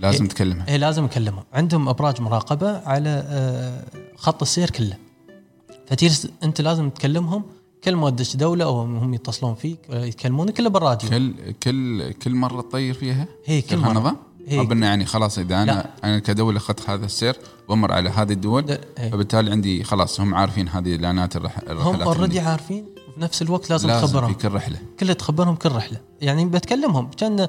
لازم تكلمها هي لازم نكلمهم عندهم أبراج مراقبة على آه، خط السير كله فتيرس أنت لازم تكلمهم كل ما تدش دولة أو هم يتصلون فيك ولا يتكلمونك كله بالراديو كل كل كل مرة تطير فيها هي كل مرة نظام هي. أو انه يعني خلاص إذا أنا لا. أنا كدولة أخذت هذا السير وأمر على هذه الدول هي. فبالتالي عندي خلاص هم عارفين هذه اعلانات الرح... هم الرحلات اوريدي. عارفين وفي نفس الوقت لازم, لازم تخبرهم. في كل رحلة. كله تخبرهم كل رحلة. يعني بتكلمهم. كان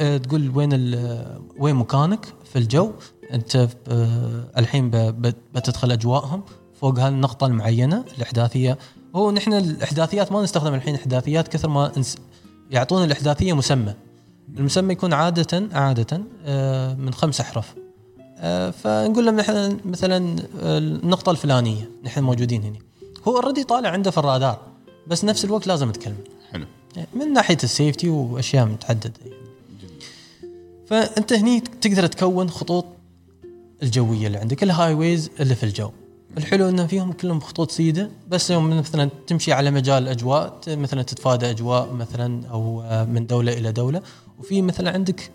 آه، تقول وين ال- وين مكانك في الجو. انت آه، الحين بتدخل أجواءهم. فوق هالنقطة المعينة الإحداثية. هو نحن الإحداثيات ما نستخدم الحين إحداثيات كثر ما يعطون الإحداثية مسمى. المسمى يكون عادة عادة آه، من خمس أحرف. آه، فنقول لهم نحن مثلا آه، النقطة الفلانية. نحن موجودين هنا هو already طالع عنده في الرادار. بس نفس الوقت لازم تكلمه حلو. من ناحية ال safety وأشياء متعددة يعني. فأنت هني تقدر تكون خطوط الجوية اللي عندك ال highways اللي في الجو. الحلو إنه فيهم كلهم خطوط سيدة بس يوم مثلا تمشي على مجال الاجواء ت- مثلا تتفادى أجواء مثلا أو من دولة إلى دولة. وفي مثلا عندك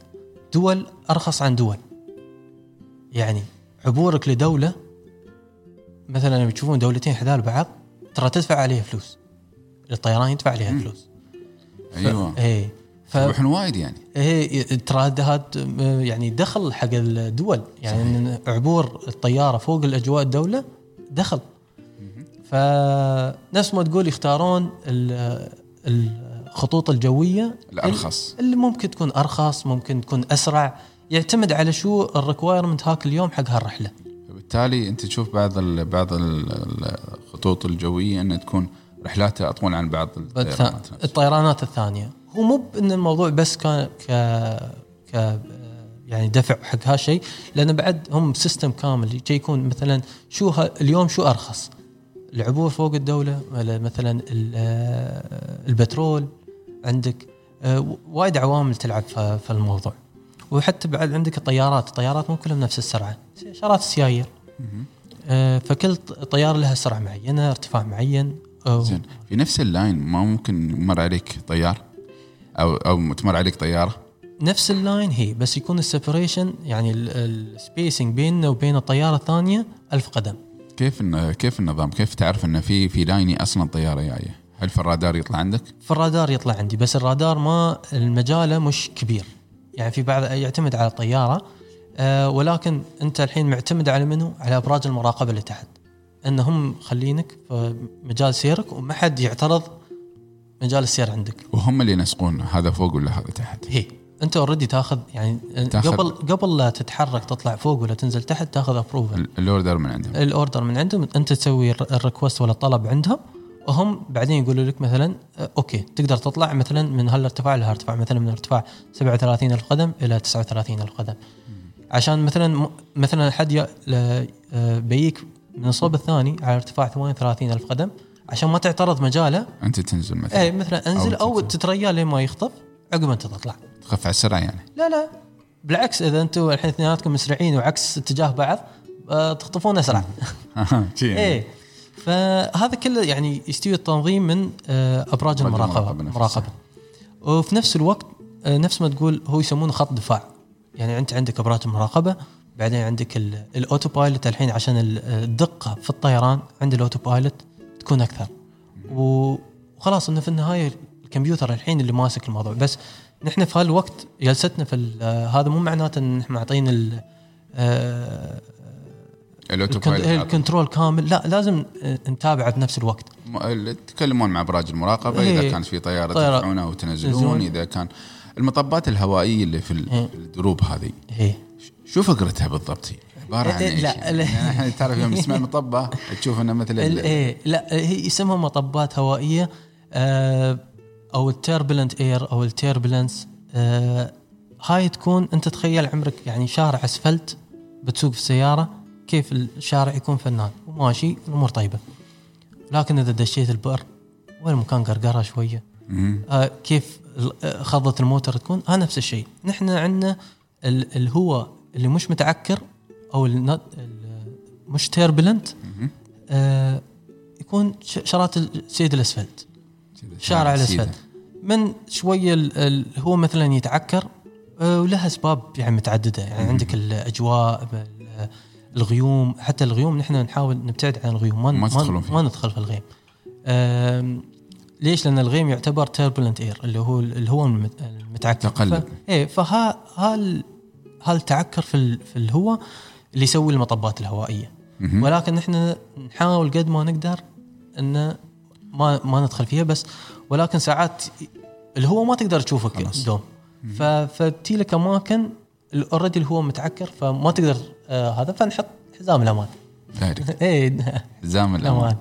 دول أرخص عن دول. يعني عبورك لدولة مثلا لما تشوفون دولتين حذال بعض ترى تدفع عليها فلوس. الطيران يدفع عليها فلوس. أيوه. إيه ف يروحون وايد يعني. إيه ترى هذا هاد- يعني دخل حق الدول. يعني إن عبور الطيارة فوق الأجواء الدولة دخل. فنفس ما تقول يختارون ال- الخطوط الجوية. الأرخص. اللي ممكن تكون أرخص ممكن تكون أسرع. يعتمد على شو ال requirement هاك اليوم حق هالرحلة. فبالتالي أنت تشوف بعض ال بعض ال- الخطوط الجوية ان تكون رحلاتها أطول عن بعض الطيرانات. الطيرانات. الثانية. هو مو بان الموضوع بس كان ك ك يعني دفع حق هالشيء لأن بعد هم system كامل. يكون مثلا شو ه- اليوم شو أرخص؟ العبور فوق الدولة ولا مثلا آه، البترول عندك. آه، وايد عوامل تلعب في الموضوع. وحتى بعد عندك الطيارات. الطيارات مو كلهم نفس السرعة. اشارات السيايير آه، فكل ط- طياره لها سرعة معينة ارتفاع معين. آه، زين. في نفس ال lane ما ممكن يمر عليك طيار؟ أو أو تمر عليك طيارة؟ نفس ال lane هي بس يكون ال separation يعني ال spacing بيننا وبين الطيارة الثانية ألف قدم. كيف كيف النظام؟ كيف تعرف انه في في lane ي أصلا طيارة جاية؟ هل في الرادار يطلع عندك؟ في الرادار يطلع عندي بس الرادار ما المجالة مش كبير. يعني في بعض يعتمد على الطيارة آه ولكن أنت الحين معتمد على منو؟ على أبراج المراقبة اللي تحت. إنهم خلينك في مجال سيرك وما حد يعترض مجال السير عندك. وهم اللي ينسقون هذا فوق ولا هذا تحت؟ هي. أنت already تاخذ يعني تاخذ- قبل قبل لا تتحرك تطلع فوق ولا تنزل تحت تاخذ approval ال- ال order من عندهم. ال order من عندهم. أنت تسوي الر- ال request ولا الطلب عندهم. وهم بعدين يقولوا لك مثلا okay تقدر تطلع مثلا من هالارتفاع لهالارتفاع مثلا من ارتفاع 37 الف قدم إلى 39 الف قدم عشان مثلا مثلا حد آه، ييك من الصوب الثاني على ارتفاع 38 ألف قدم عشان ما تعترض مجاله. أنت تنزل مثلا. اي مثلا انزل أو أو تنزل. تتريا لين ما يخطف عقب ما أنت تطلع. تخف على السرعة يعني. لا لا. بالعكس إذا أنتم الحين اثنيناتكم مسرعين وعكس اتجاه بعض آه، تخطفون أسرع. يعني. إيه. فهذا كله يعني يستوي التنظيم من آه، أبراج المراقبة. المراقبة وفي نفس الوقت آه، نفس ما تقول هو يسمونه خط دفاع. يعني أنت عندك أبراج المراقبة بعدين عندك ال- ال autopilot الحين عشان ال- الدقة في الطيران عند ال autopilot تكون أكثر وخلاص إنه في النهاية الكمبيوتر الحين اللي ماسك الموضوع بس نحن في هالوقت جلستنا في هذا مو معناته إن إحنا معطين ال- آه، ال control كامل لا لازم نتابعه بنفس الوقت تتكلمون مع أبراج المراقبة إذا إيه. كانت في طيارة طيارة ترفعونها وتنزلون تنزلون. إذا كان المطبات الهوائية اللي في إيه. ال drop هذه هي شو فكرتها بالضبط هي؟ عبارة عن إيه، إيش؟ لا، يعني تعرف يوم تسمع مطبة تشوف انه مثل إيه لا هي اسمها مطبات هوائية آه أو ال turbulent air أو ال turbulence آه هاي تكون أنت تخيل عمرك يعني شارع أسفلت بتسوق في السيارة كيف الشارع يكون فنان وماشي الأمور طيبة لكن إذا دشيت البئر والمكان قرقرة شوية. آه كيف آه، خضة الموتر تكون ها نفس الشيء نحن عندنا ال- الهواء اللي مش متعكر أو النا- ال- مش turbulent. آه يكون ش- شارات السيد الأسفلت. شارع. الأسفلت. من شوية ال- ال- هو مثلا يتعكر آه، ولها أسباب يعني متعددة. يعني عندك الأجواء ال- الغيوم. حتى الغيوم نحن نحاول نبتعد عن الغيوم. ما, ما ما, ندخل في الغيم. ليش؟ لأن الغيم يعتبر turbulent air اللي هو اللي هو المت- المتعكر. تقلب. ف... إيه فها هال هالتعكر في في الهواء اللي يسوي المطبات الهوائية. ولكن إحنا نحاول قد ما نقدر إن ما ما ندخل فيها بس ولكن ساعات الهواء ما تقدر تشوفك خلاص. دوم. فتي لك أماكن اوريدي الهواء متعكر فما تقدر آه هذا فنحط حزام الأمان. إيه. حزام الأمان.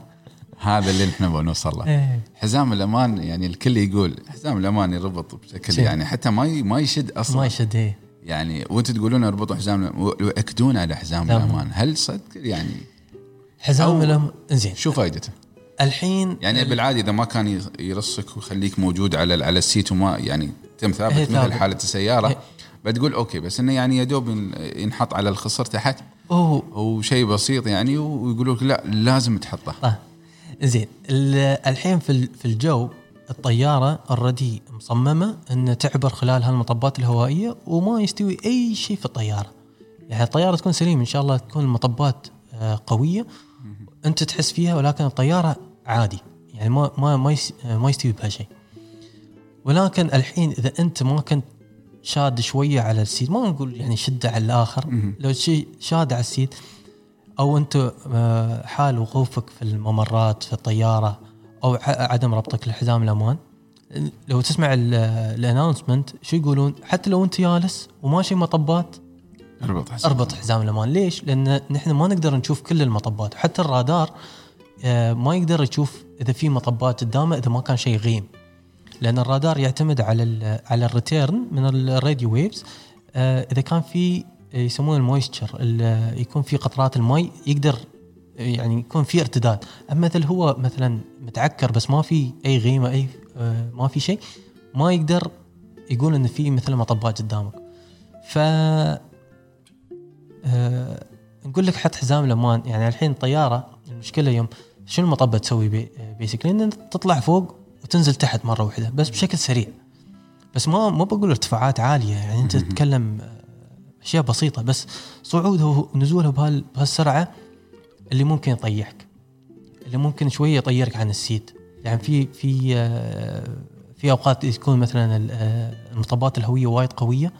هذا اللي إحنا نبغى نوصل له. إيه. حزام الأمان يعني الكل يقول حزام الأمان يربط بشكل. يعني حتى ما ما يشد أصلا. ما يشد إيه. يعني وأنتم تقولون اربطوا حزام واكدون على حزام. الأمان هل صدق يعني حزام الامان زين شو فائدته؟ الحين يعني بالعادة إذا ما كان يرصك ويخليك موجود على على ال seat وما يعني تم ثابت هي مثل. حالة السيارة هي. بتقول okay بس إنه يعني يا دوب ين- ينحط على الخصر تحت أوه هو شيء بسيط يعني ويقولوا لك لا لازم تحطه آه. زين ال- الحين في في الجو الطيارة already مصممة إن تعبر خلال هالمطبات الهوائية وما يستوي أي شيء في الطيارة. يعني الطيارة تكون سليمة إن شاء الله تكون المطبات آه، قوية أنت تحس فيها ولكن الطيارة عادي يعني ما ما ما آه، ما يستوي بها شيء. ولكن الحين إذا أنت ما كنت شاد شوية على ال seat ما نقول يعني شده على الآخر. لو شيء شاد على ال seat أو أنت آه، حال وقوفك في الممرات في الطيارة أو عدم ربطك لحزام الامان لو تسمع ال announcement شو يقولون؟ حتى لو أنت جالس وماشي مطبات أربط حزام أربط حزام الامان ليش؟ لأن نحن ما نقدر نشوف كل المطبات. حتى الرادار آه، ما يقدر يشوف إذا في مطبات قدامه إذا ما كان شيء غيم لأن الرادار يعتمد على على ال return من ال radio waves إذا كان في يسمونه ال moisture يكون في قطرات المي يقدر يعني يكون في ارتداد. أما مثل هو مثلا متعكر بس ما في أي غيمة أي آه، ما في شيء ما يقدر يقول إن في مثل مطبات قدامك. ف آه، نقول لك حط حزام الامان يعني الحين الطياره المشكلة يوم شنو المطبه تسوي بي بيسكلي إن تطلع فوق وتنزل تحت مرة واحدة بس بشكل سريع. بس ما ما بقول ارتفاعات عالية يعني أنت تتكلم آه، أشياء بسيطة بس صعودها ونزولها بهال بهالسرعة اللي ممكن يطيحك اللي ممكن شوية يطيرك عن ال seat يعني في في آه، في أوقات يكون مثلا آه، المطبات الهوية وايد قوية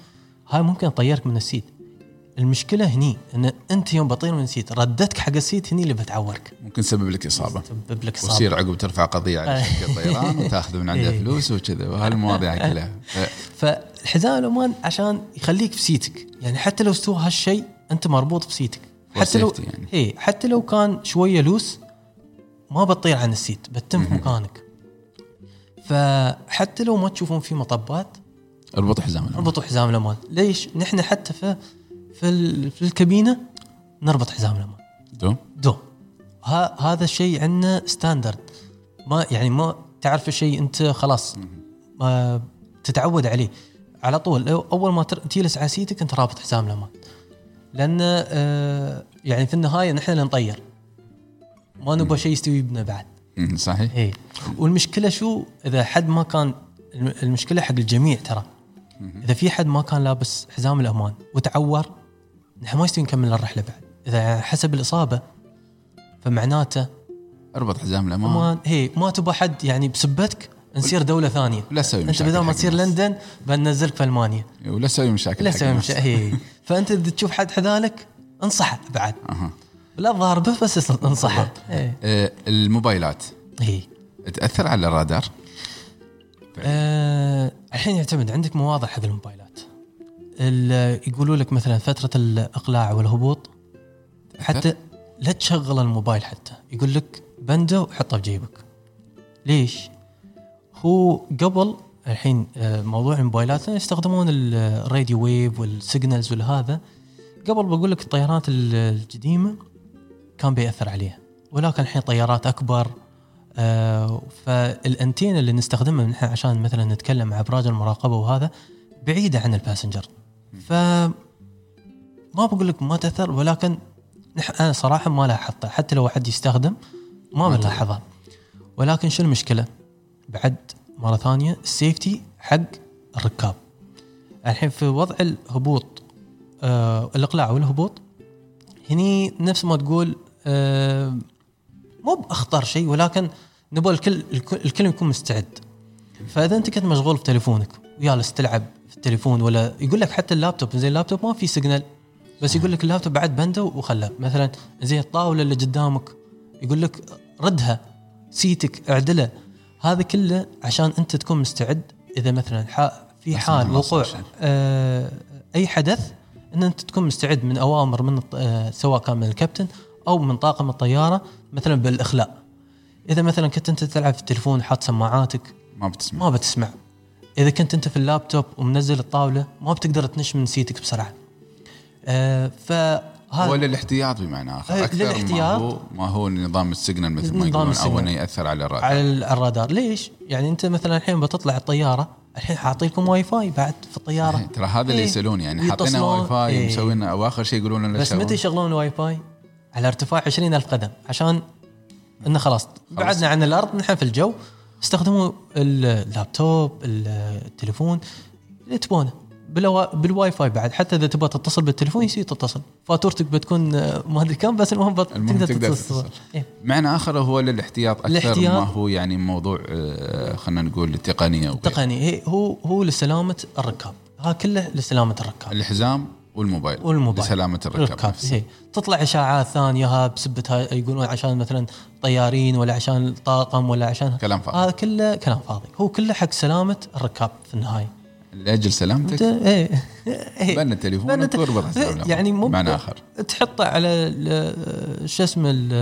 هاي ممكن تطيرك من ال seat المشكلة هني إن أنت يوم بطير من ال seat ردتك حق ال seat هني اللي بتعورك. ممكن تسبب لك إصابة. تسبب لك إصابة. وتصير عقب ترفع قضية على شركة طيران وتاخذ من عندها إيه. فلوس وكذا وهالمواضيع كلها. ف- فالحزام الأمان عشان يخليك في seat ك. يعني حتى لو استوى هالشيء أنت مربوط في seat ك. ف حتى لو يعني. اي حتى لو كان شوية loose ما بتطير عن ال seat بتتم في مكانك. فحتى لو ما تشوفون في مطبات اربط حزام الأمان. اربطوا حزام الامان ليش؟ نحن حتى في في, في الكابينة نربط حزام الامان دوم دوم ها هذا الشيء عندنا standard ما يعني ما تعرف الشيء أنت خلاص. ما تتعود عليه. على طول لو أول ما تجلس على سيتك أنت رابط حزام الامان لأن آه يعني في النهاية نحن اللي نطير. ما نبغى شيء يستوي بنا بعد. صحيح. اي والمشكلة شو؟ إذا حد ما كان الم- المشكلة حق الجميع ترى. إذا في حد ما كان لابس حزام الأمان وتعور نحن ما يستوي نكمل الرحلة بعد. إذا حسب الإصابة فمعناته اربط حزام الأمان. ما هي ما تبغى حد يعني بسبتك نصير دولة ثانية. لا تسوي أنت مشاكل بدل ما تصير. لندن بننزلك في ألمانيا. ولا تسوي مشاكل لا حق تسوي الناس. مش هي فأنت إذا تشوف حد حذالك انصحه بعد. أها. لا الظاهر بس بس انصحه. إيه. آه، الموبايلات. إيه. تأثر على الرادار؟ آه، الحين يعتمد عندك مواضع حق الموبايلات. ال- يقولوا لك مثلا فترة الإقلاع والهبوط حتى لا تشغل الموبايل حتى. يقول لك بنده وحطه في جيبك. ليش؟ هو قبل الحين آه، موضوع الموبايلات. يستخدمون ال- ال radio wave وال signals والهذا. قبل بقول لك الطيارات ال- القديمة كان بيأثر عليها ولكن الحين طيارات أكبر. آه فالانتين اللي نستخدمها نحن عشان مثلا نتكلم مع أبراج المراقبة وهذا بعيدة عن ال passenger ف ما بقول لك ما تأثر ولكن أنا صراحة ما لاحظتها حتى لو حد يستخدم ما ما بنلاحظها ولكن شو المشكلة؟ بعد مرة ثانية السيفتي حق الركاب. الحين في وضع الهبوط آه الإقلاع والهبوط هني نفس ما تقول آه مو بأخطر شيء ولكن نبغى الكل الكل يكون مستعد. فإذا أنت كنت مشغول في تليفونك وجالس تلعب في التليفون ولا يقول لك حتى اللابتوب زين اللابتوب ما في signal بس يقول لك اللابتوب بعد بنده وخله. مثلا زي الطاولة اللي قدامك يقول لك ردها seat ك اعدله. هذا كله عشان أنت تكون مستعد إذا مثلا في حال وقوع. آه أي حدث إن أنت تكون مستعد من أوامر من آه سواء كان من الكابتن أو من طاقم الطيارة مثلا بالإخلاء. إذا مثلا كنت أنت تلعب في التليفون حاط سماعاتك ما بتسمع. ما بتسمع. إذا كنت أنت في اللابتوب ومنزل الطاولة ما بتقدر تنش من seat ك بسرعة. آه فهذا هو للاحتياط بمعنى آخر إيه، أكثر ما للاحتياط. هو ما هو نظام ال signal مثل ما يقولون أو. إنه يأثر على الرادار على ال- على الرادار ليش؟ يعني أنت مثلا الحين بتطلع الطيارة الحين حاعطيكم واي فاي بعد في الطيارة إيه، ترى هذا اللي إيه. يسالون يعني حاطين. واي فاي إيه. ومسوين أو آخر شيء يقولون لنا بس. متى يشغلون الواي فاي؟ على ارتفاع 20000 قدم عشان إنه خلاص بعدنا عن الأرض نحن في الجو استخدموا اللابتوب التليفون اللي تبونه بالواي فاي بعد. حتى إذا تبغى تتصل بالتليفون يصير تتصل. فاتورتك بتكون آه، ما أدري كم بس المهم بت- المهم تقدر تقدر تتصل. تتصل. إيه. معنى آخر هو للاحتياط أكثر الاحتياط. ما هو يعني موضوع آه، خلينا نقول التقنية هي هو هو لسلامة الركاب. ها كله لسلامة الركاب. الحزام والموبايل والموبايل. لسلامة الركاب. هي تطلع إشاعات ثانية ها بسبه هاي يقولون عشان مثلا طيارين ولا عشان الطاقم ولا عشان كلام فاضي. هذا كله كلام فاضي. هو كله حق سلامة الركاب في النهاية. لأجل سلامتك. إيه. إيه. بند التليفون واربط حزام يعني مو معنى آخر. تحطه على شو اسمه ال-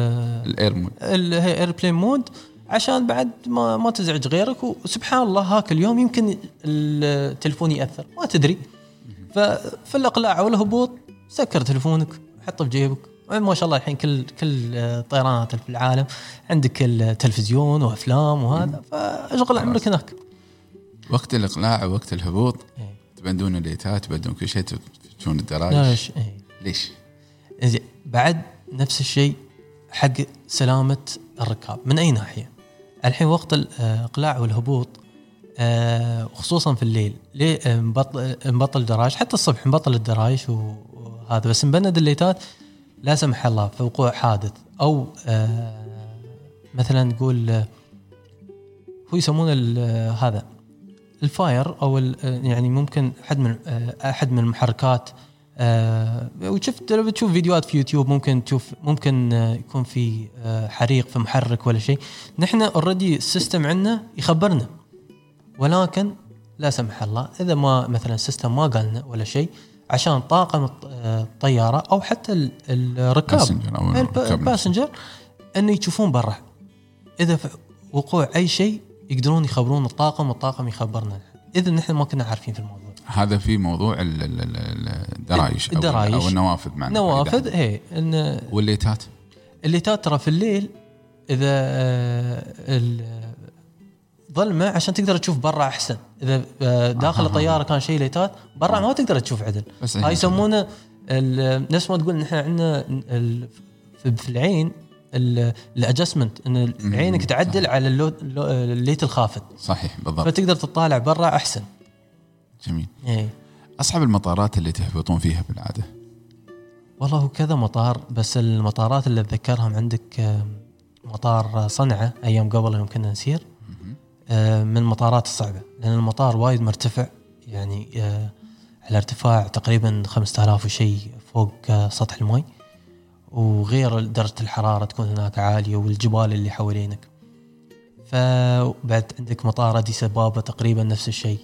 ال air mode ال- هي airplane mode عشان بعد ما ما تزعج غيرك وسبحان الله هاك اليوم يمكن التليفون يأثر. ما تدري. ففي الاقلاع والهبوط سكر تليفونك حطه في جيبك. ما شاء الله الحين كل كل الطيرانات في العالم عندك التلفزيون وأفلام وهذا. فأشغل عمرك هناك. وقت الإقلاع ووقت الهبوط إيه. تبندون الليتات تبندون كل شيء تفتشون الدراج ليش إيه. ليش؟ زين بعد نفس الشيء حق سلامة الركاب. من أي ناحية؟ الحين وقت الإقلاع والهبوط آه، خصوصا في الليل. ليه؟ آه، نبطل نبطل الدرايش حتى الصبح نبطل الدرايش وهذا بس نبند الليتات لا سمح الله في وقوع حادث. أو آه، مثلا نقول آه، هو يسمونه آه، هذا ال fire أو يعني ممكن احد من أحد من المحركات آه، وشفت لو بتشوف فيديوهات في يوتيوب ممكن تشوف ممكن آه، يكون في آه، حريق في محرك ولا شيء نحن already ال system عندنا يخبرنا ولكن لا سمح الله إذا ما مثلا ال system ما قال لنا ولا شيء عشان طاقم آه، الطيارة أو حتى ال- الركاب. ال passenger إنه يشوفون برا إذا وقوع أي شيء يقدرون يخبرون الطاقم والطاقم يخبرنا. اذا نحن ما كنا عارفين في الموضوع. هذا في موضوع ال- ال- ال- الدرايش الدرايش. أو النوافذ معنا. نوافذ هي إن والليتات؟ اللي ترى في الليل إذا آه، ظلمة عشان تقدر تشوف برا أحسن. إذا آه، داخل أها. الطيارة كان شيء ليتات برا ما تقدر تشوف عدل. هاي يسمونه نفس ما تقول نحن عندنا في العين ال adjustment إن عينك تعدل على ال low- ال low- الليت الخافت. صحيح بالضبط. فتقدر تطالع برا أحسن. جميل. إيه. أصعب المطارات اللي تهبطون فيها بالعادة؟ والله هو كذا مطار بس المطارات اللي أتذكرهم عندك آه، مطار صنعاء أيام قبل يوم كنا نسير. آه، من المطارات الصعبة لأن المطار وايد مرتفع. يعني آه، على ارتفاع تقريبا 5000 وشيء فوق سطح الماء وغير درجة الحرارة تكون هناك عالية والجبال اللي حوالينك. فبعد عندك مطار أديس أبابا تقريبا نفس الشيء.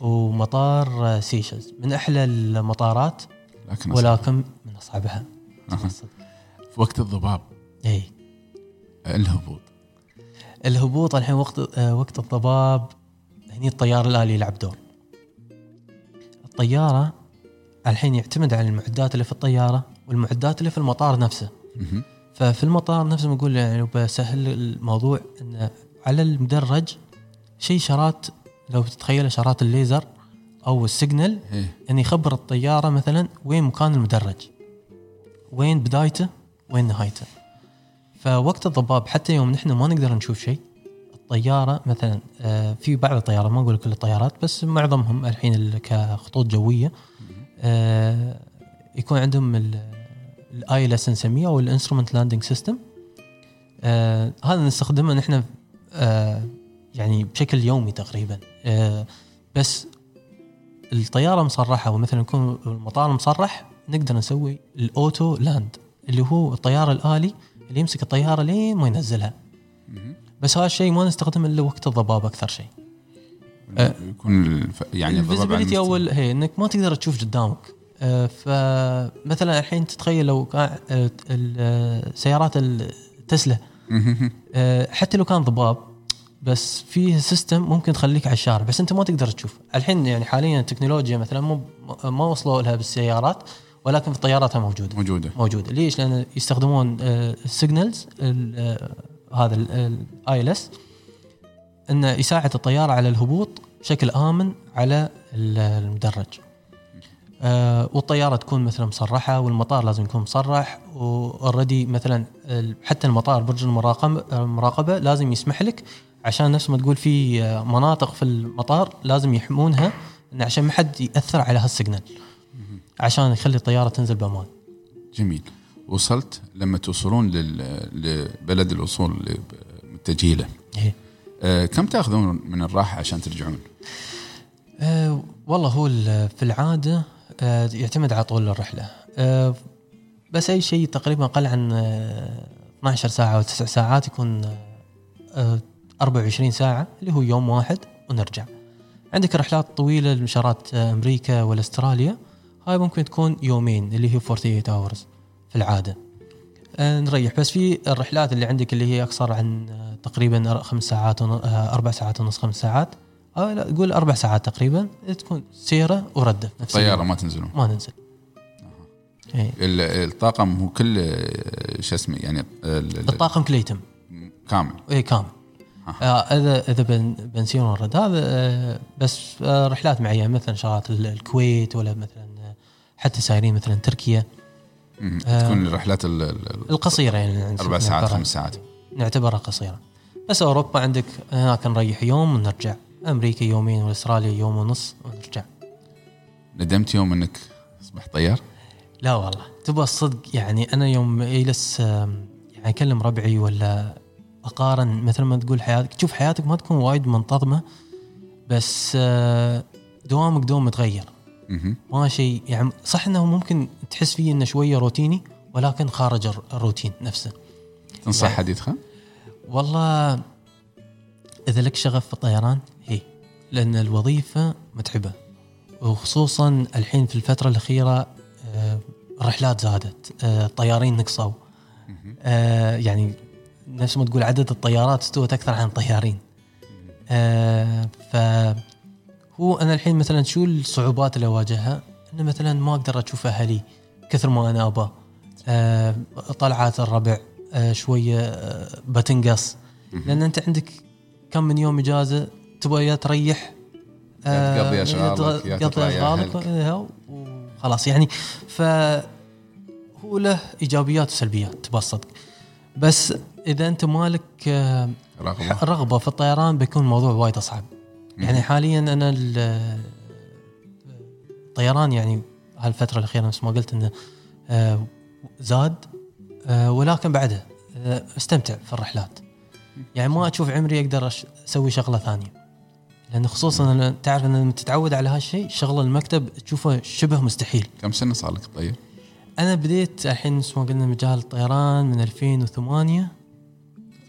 ومطار سيشلز. من أحلى المطارات لكن ولكن من أصعبها. أها. في وقت الضباب. إي. الهبوط. الهبوط الحين وقت آه، وقت الضباب هني الطيار الآلي يلعب دور. الطيارة الحين يعتمد على المعدات اللي في الطيارة. والمعدات اللي في المطار نفسه. ففي المطار نفسه ما نقول يعني بسهل الموضوع انه على المدرج شيء شارات لو تتخيل شارات الليزر أو ال signal إيه. إن يخبر الطيارة مثلا وين مكان المدرج وين بدايته وين نهايته فوقت الضباب حتى يوم نحن ما نقدر نشوف شيء الطيارة مثلا آه، في بعض الطيارات ما أقول كل الطيارات بس معظمهم الحين ال- كخطوط جوية آه، يكون عندهم ال ILS نسميه أو ال instrument landing system هذا نستخدمه نحن آه، يعني بشكل يومي تقريبا آه، بس الطيارة مصرحة ومثلا يكون المطار مصرح نقدر نسوي ال auto land اللي هو الطيار الآلي اللي يمسك الطيارة لين ما ينزلها. بس هذا الشيء ما نستخدمه إلا وقت الضباب أكثر شيء. يكون. يعني الضباب ال visibility أول هي إنك ما تقدر تشوف قدامك آه، فمثلا الحين تتخيل لو كان آه، ال- سيارات التسلا. آه، حتى لو كان ضباب بس فيه system ممكن تخليك على الشارع بس أنت ما تقدر تشوف الحين يعني حاليا التكنولوجيا مثلا مو ما وصلوا لها بالسيارات ولكن في الطيارات موجودة موجودة موجودة ليش؟ لأن يستخدمون ال signals هذا ال ILS إنه يساعد الطيارة على الهبوط بشكل آمن على ال- المدرج. آه، والطيارة تكون مثلا مصرحة والمطار لازم يكون مصرح و already مثلا حتى المطار برج المراقبة لازم يسمح لك عشان نفس ما تقول في آه، مناطق في المطار لازم يحمونها عشان ما حد يأثر على هالسيجنال عشان يخلي الطيارة تنزل بأمان. جميل وصلت لما توصلون. لبلد الوصول ل- متجهين له إيه. آه، كم تأخذون من الراحة عشان ترجعون؟ أه والله هو في العادة أه يعتمد على طول الرحلة. أه بس أي شيء تقريبا أقل عن أه 12 ساعة أو 9 ساعات يكون أه 24 ساعة اللي هو يوم واحد ونرجع. عندك رحلات طويلة لمشارات آه، أمريكا ولا أستراليا هاي ممكن تكون يومين اللي هي 48 hours في العادة. أه نريح. بس في الرحلات اللي عندك اللي هي أقصر عن آه، تقريبا خمس ساعات آه، أربع ساعات ونص خمس ساعات. آه لا قول أربع ساعات تقريبا تكون سيره وردة نفس طيارة. ما تنزلون. ما ننزل إيه. ال- الطاقم هو كل آه، شو اسمه يعني ال- ال- الطاقم كله يتم. كامل. اي كامل. آه إذا إذا بن- بنسيون ورد هذا آه بس آه رحلات معينة مثلا شغلات ال- الكويت ولا مثلا آه، حتى سايرين مثلا تركيا. آه. تكون الرحلات ال- ال- القصيرة يعني أربع ساعات خمس ساعات. نعتبرها قصيرة. بس أوروبا عندك هناك نريح يوم ونرجع. أمريكا يومين وأستراليا يوم ونص ونرجع ندمت يوم إنك اصبحت طيار؟ لا والله تبغى الصدق يعني أنا يوم يجلس آم، يعني أكلم ربعي ولا اقارن مثل ما تقول حياتك تشوف حياتك ما تكون وايد منتظمة بس آه، دوامك دوم متغير. ما شيء يعني صح إنه ممكن تحس فيه إنه شوية روتيني ولكن خارج الر- الروتين نفسه تنصح يعني- حد يدخل؟ والله إذا لك شغف في الطيران هي لأن الوظيفة متعبة وخصوصا الحين في الفترة الأخيرة آه، الرحلات زادت آه، الطيارين نقصوا. آه، يعني نفس ما تقول عدد الطيارات استوت أكثر عن الطيارين ف هو أنا الحين مثلا شو الصعوبات اللي أواجهها؟ إنه مثلا ما أقدر أشوف أهلي كثر ما أنا ابى آه، طلعات الربع آه، بتنقص لأن أنت عندك كم من يوم إجازة تبغى يا تريح يا تقضي آه، أشغالك، يا تقضي اشغالك. آه، وخلاص يعني. ف هو له إيجابيات وسلبيات تبى الصدق. بس إذا أنت مالك آه، رغبة. رغبة في الطيران بيكون الموضوع وايد أصعب. يعني حاليا أنا ال- الطيران يعني هالفترة الأخيرة نفس ما قلت إنه آه، زاد آه، ولكن بعده آه، أستمتع في الرحلات. يعني ما أشوف عمري أقدر أسوي شغلة ثانية. لأن خصوصا تعرف أن لما تتعود على هالشيء شغل المكتب تشوفه شبه مستحيل. كم سنة صار لك طير؟ أنا بديت الحين مثل ما قلنا مجال الطيران من 2008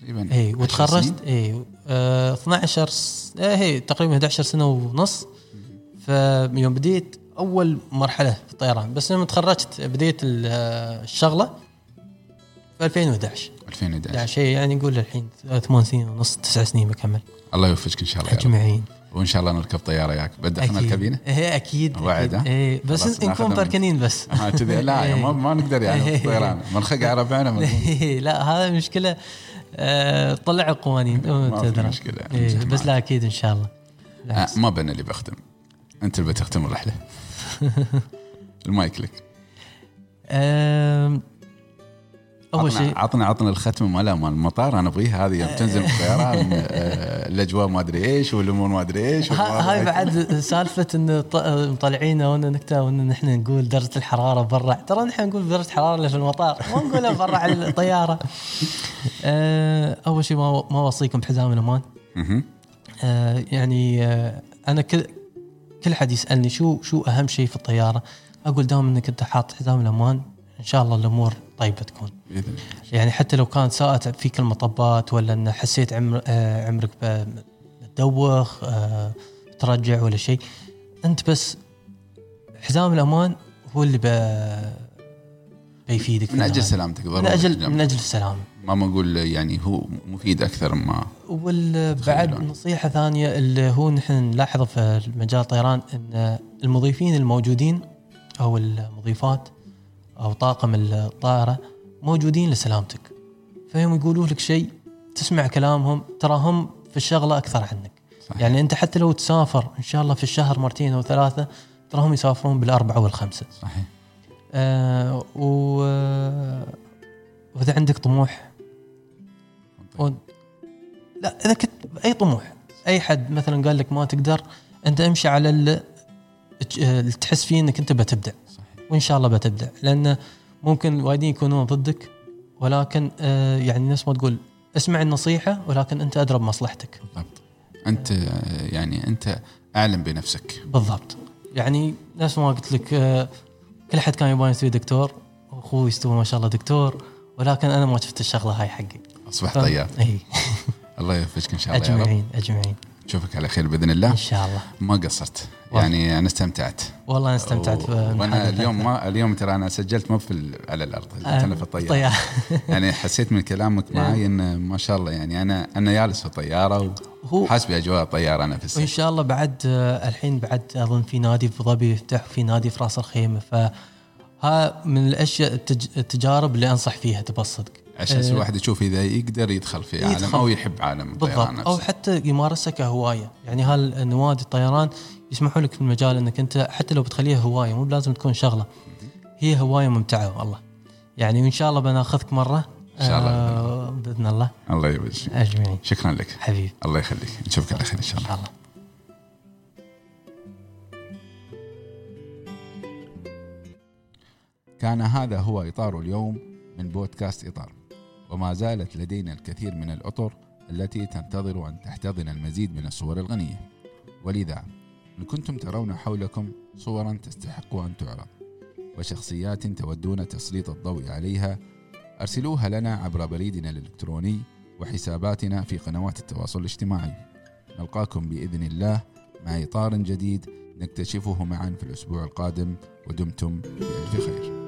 تقريبا اي وتخرجت؟ اي آه 12 س... آه هي تقريبا 11 سنة ونص. فيوم بديت أول مرحلة في الطيران. بس لما تخرجت بديت آه، الشغلة في 2011 2011 يعني شيء يعني نقول الحين ثمان سنين ونص تسع سنين بكمل الله يوفقك إن شاء الله. اجمعين وإن شاء الله نركب طيارة وياك. بدخلنا الكابينة؟ إيه أكيد وعد،. إيه بس نكون ناخذهم. بركنين بس. ها كذي لا إيه. ما, ما نقدر يعني طيران. منخق ربعنا ما لا هذا مشكلة. آه طلع قوانين. ما في. مشكلة. إيه بس. لا أكيد إن شاء الله. بالعكس. ما بنا اللي بختم أنت اللي بتختم الرحله المايك لك. أول شيء عطنا عطنا الختم مال مال المطار. أنا أبغيه هذه يوم تنزل بالطيران آه، الأجواء ما أدري إيش والامور ما أدري إيش هاي بعد سالفة إن مطلعينا وإن نكتة وإن نحن نقول درجة الحرارة برا. ترى نحن نقول درجة الحرارة اللي في المطار ما نقولها برا على الطيارة. آه، أول شيء ما ما أوصيكم بحزام الامان. آه، يعني آه، أنا كل كل حد يسألني شو شو أهم شيء في الطيارة. أقول دام إنك أنت حاط حزام الامان إن شاء الله الأمور طيبة تكون بإذن الله يعني حتى لو كانت ساءت فيك المطبات ولا إن حسيت عمر آه، عمرك تدوخ آه، ترجع ولا شيء أنت بس حزام الأمان هو اللي بيفيدك في من أجل. سلامتك من أجل. من أجل السلامة ما بقول يعني هو مفيد أكثر ما وبعد تخيلون. نصيحة ثانية اللي هو نحن نلاحظه في مجال الطيران إن المضيفين الموجودين أو المضيفات أو طاقم الطائرة موجودين لسلامتك. فهم يقولوا لك شيء تسمع كلامهم ترى هم في الشغلة أكثر عنك. صحيح. يعني أنت حتى لو تسافر إن شاء الله في الشهر مرتين أو ثلاثة ترى هم يسافرون بالأربعة والخمسة. صحيح. آه و وإذا عندك طموح و... لا إذا كنت اي طموح أي حد مثلا قال لك ما تقدر أنت امشي على اللي اللي تحس فيه إنك أنت بتبدع. وإن شاء الله بتبدع لأن ممكن وايدين يكونون ضدك ولكن آه يعني نفس ما تقول اسمع النصيحة ولكن أنت ادرى بمصلحتك بالضبط. أنت آه، يعني أنت أعلم بنفسك. بالضبط. يعني نفس ما قلت لك آه كل حد كان يبغى يصير دكتور واخوي يستوى ما شاء الله دكتور ولكن أنا ما شفت الشغلة هاي حقي. اصبح طيار. اي الله يوفقك إن شاء الله يا رب. أجمعين أجمعين. نشوفك على خير بإذن الله. إن شاء الله. ما قصرت. يعني أنا استمتعت. والله أنا استمتعت و- وأنا. اليوم ما اليوم ترى أنا سجلت مو في ال- على الأرض آه، أنا في الطيارة. يعني حسيت من كلامك معي إن ما شاء الله يعني أنا أنا جالس في الطياره هو- وحاس بأجواء الطيارة أنا في وان السفر شاء الله بعد آه، الحين بعد أظن في نادي في ابو ظبي يفتح في نادي في راس الخيمة. فها من الأشياء التج... التجارب اللي أنصح فيها تبى الصدق. عشان آه، الواحد يشوف إذا يقدر يدخل في عالم يدخل. أو يحب عالم الطيران بالضبط أو حتى يمارسها كهوايه يعني هالنوادي الطيران يسمحوا لك في المجال إنك أنت حتى لو بتخليها هواية مو بلازم تكون شغلة. هي هواية ممتعة والله. يعني وإن شاء الله بناخذك مرة. إن شاء الله. آه بإذن الله. الله يوفقك أجمعين. شكرا لك. حبيبي. الله يخليك. نشوفك على خير إن شاء إن الله شاء الله. كان هذا هو إطار اليوم من بودكاست إطار. وما زالت لدينا الكثير من الأطر التي تنتظر أن تحتضن المزيد من الصور الغنية. ولذا إن كنتم ترون حولكم صورا تستحق أن تعرض وشخصيات تودون تسليط الضوء عليها أرسلوها لنا عبر بريدنا الإلكتروني وحساباتنا في قنوات التواصل الاجتماعي. نلقاكم بإذن الله مع إطار جديد نكتشفه معا في الأسبوع القادم ودمتم بألف خير.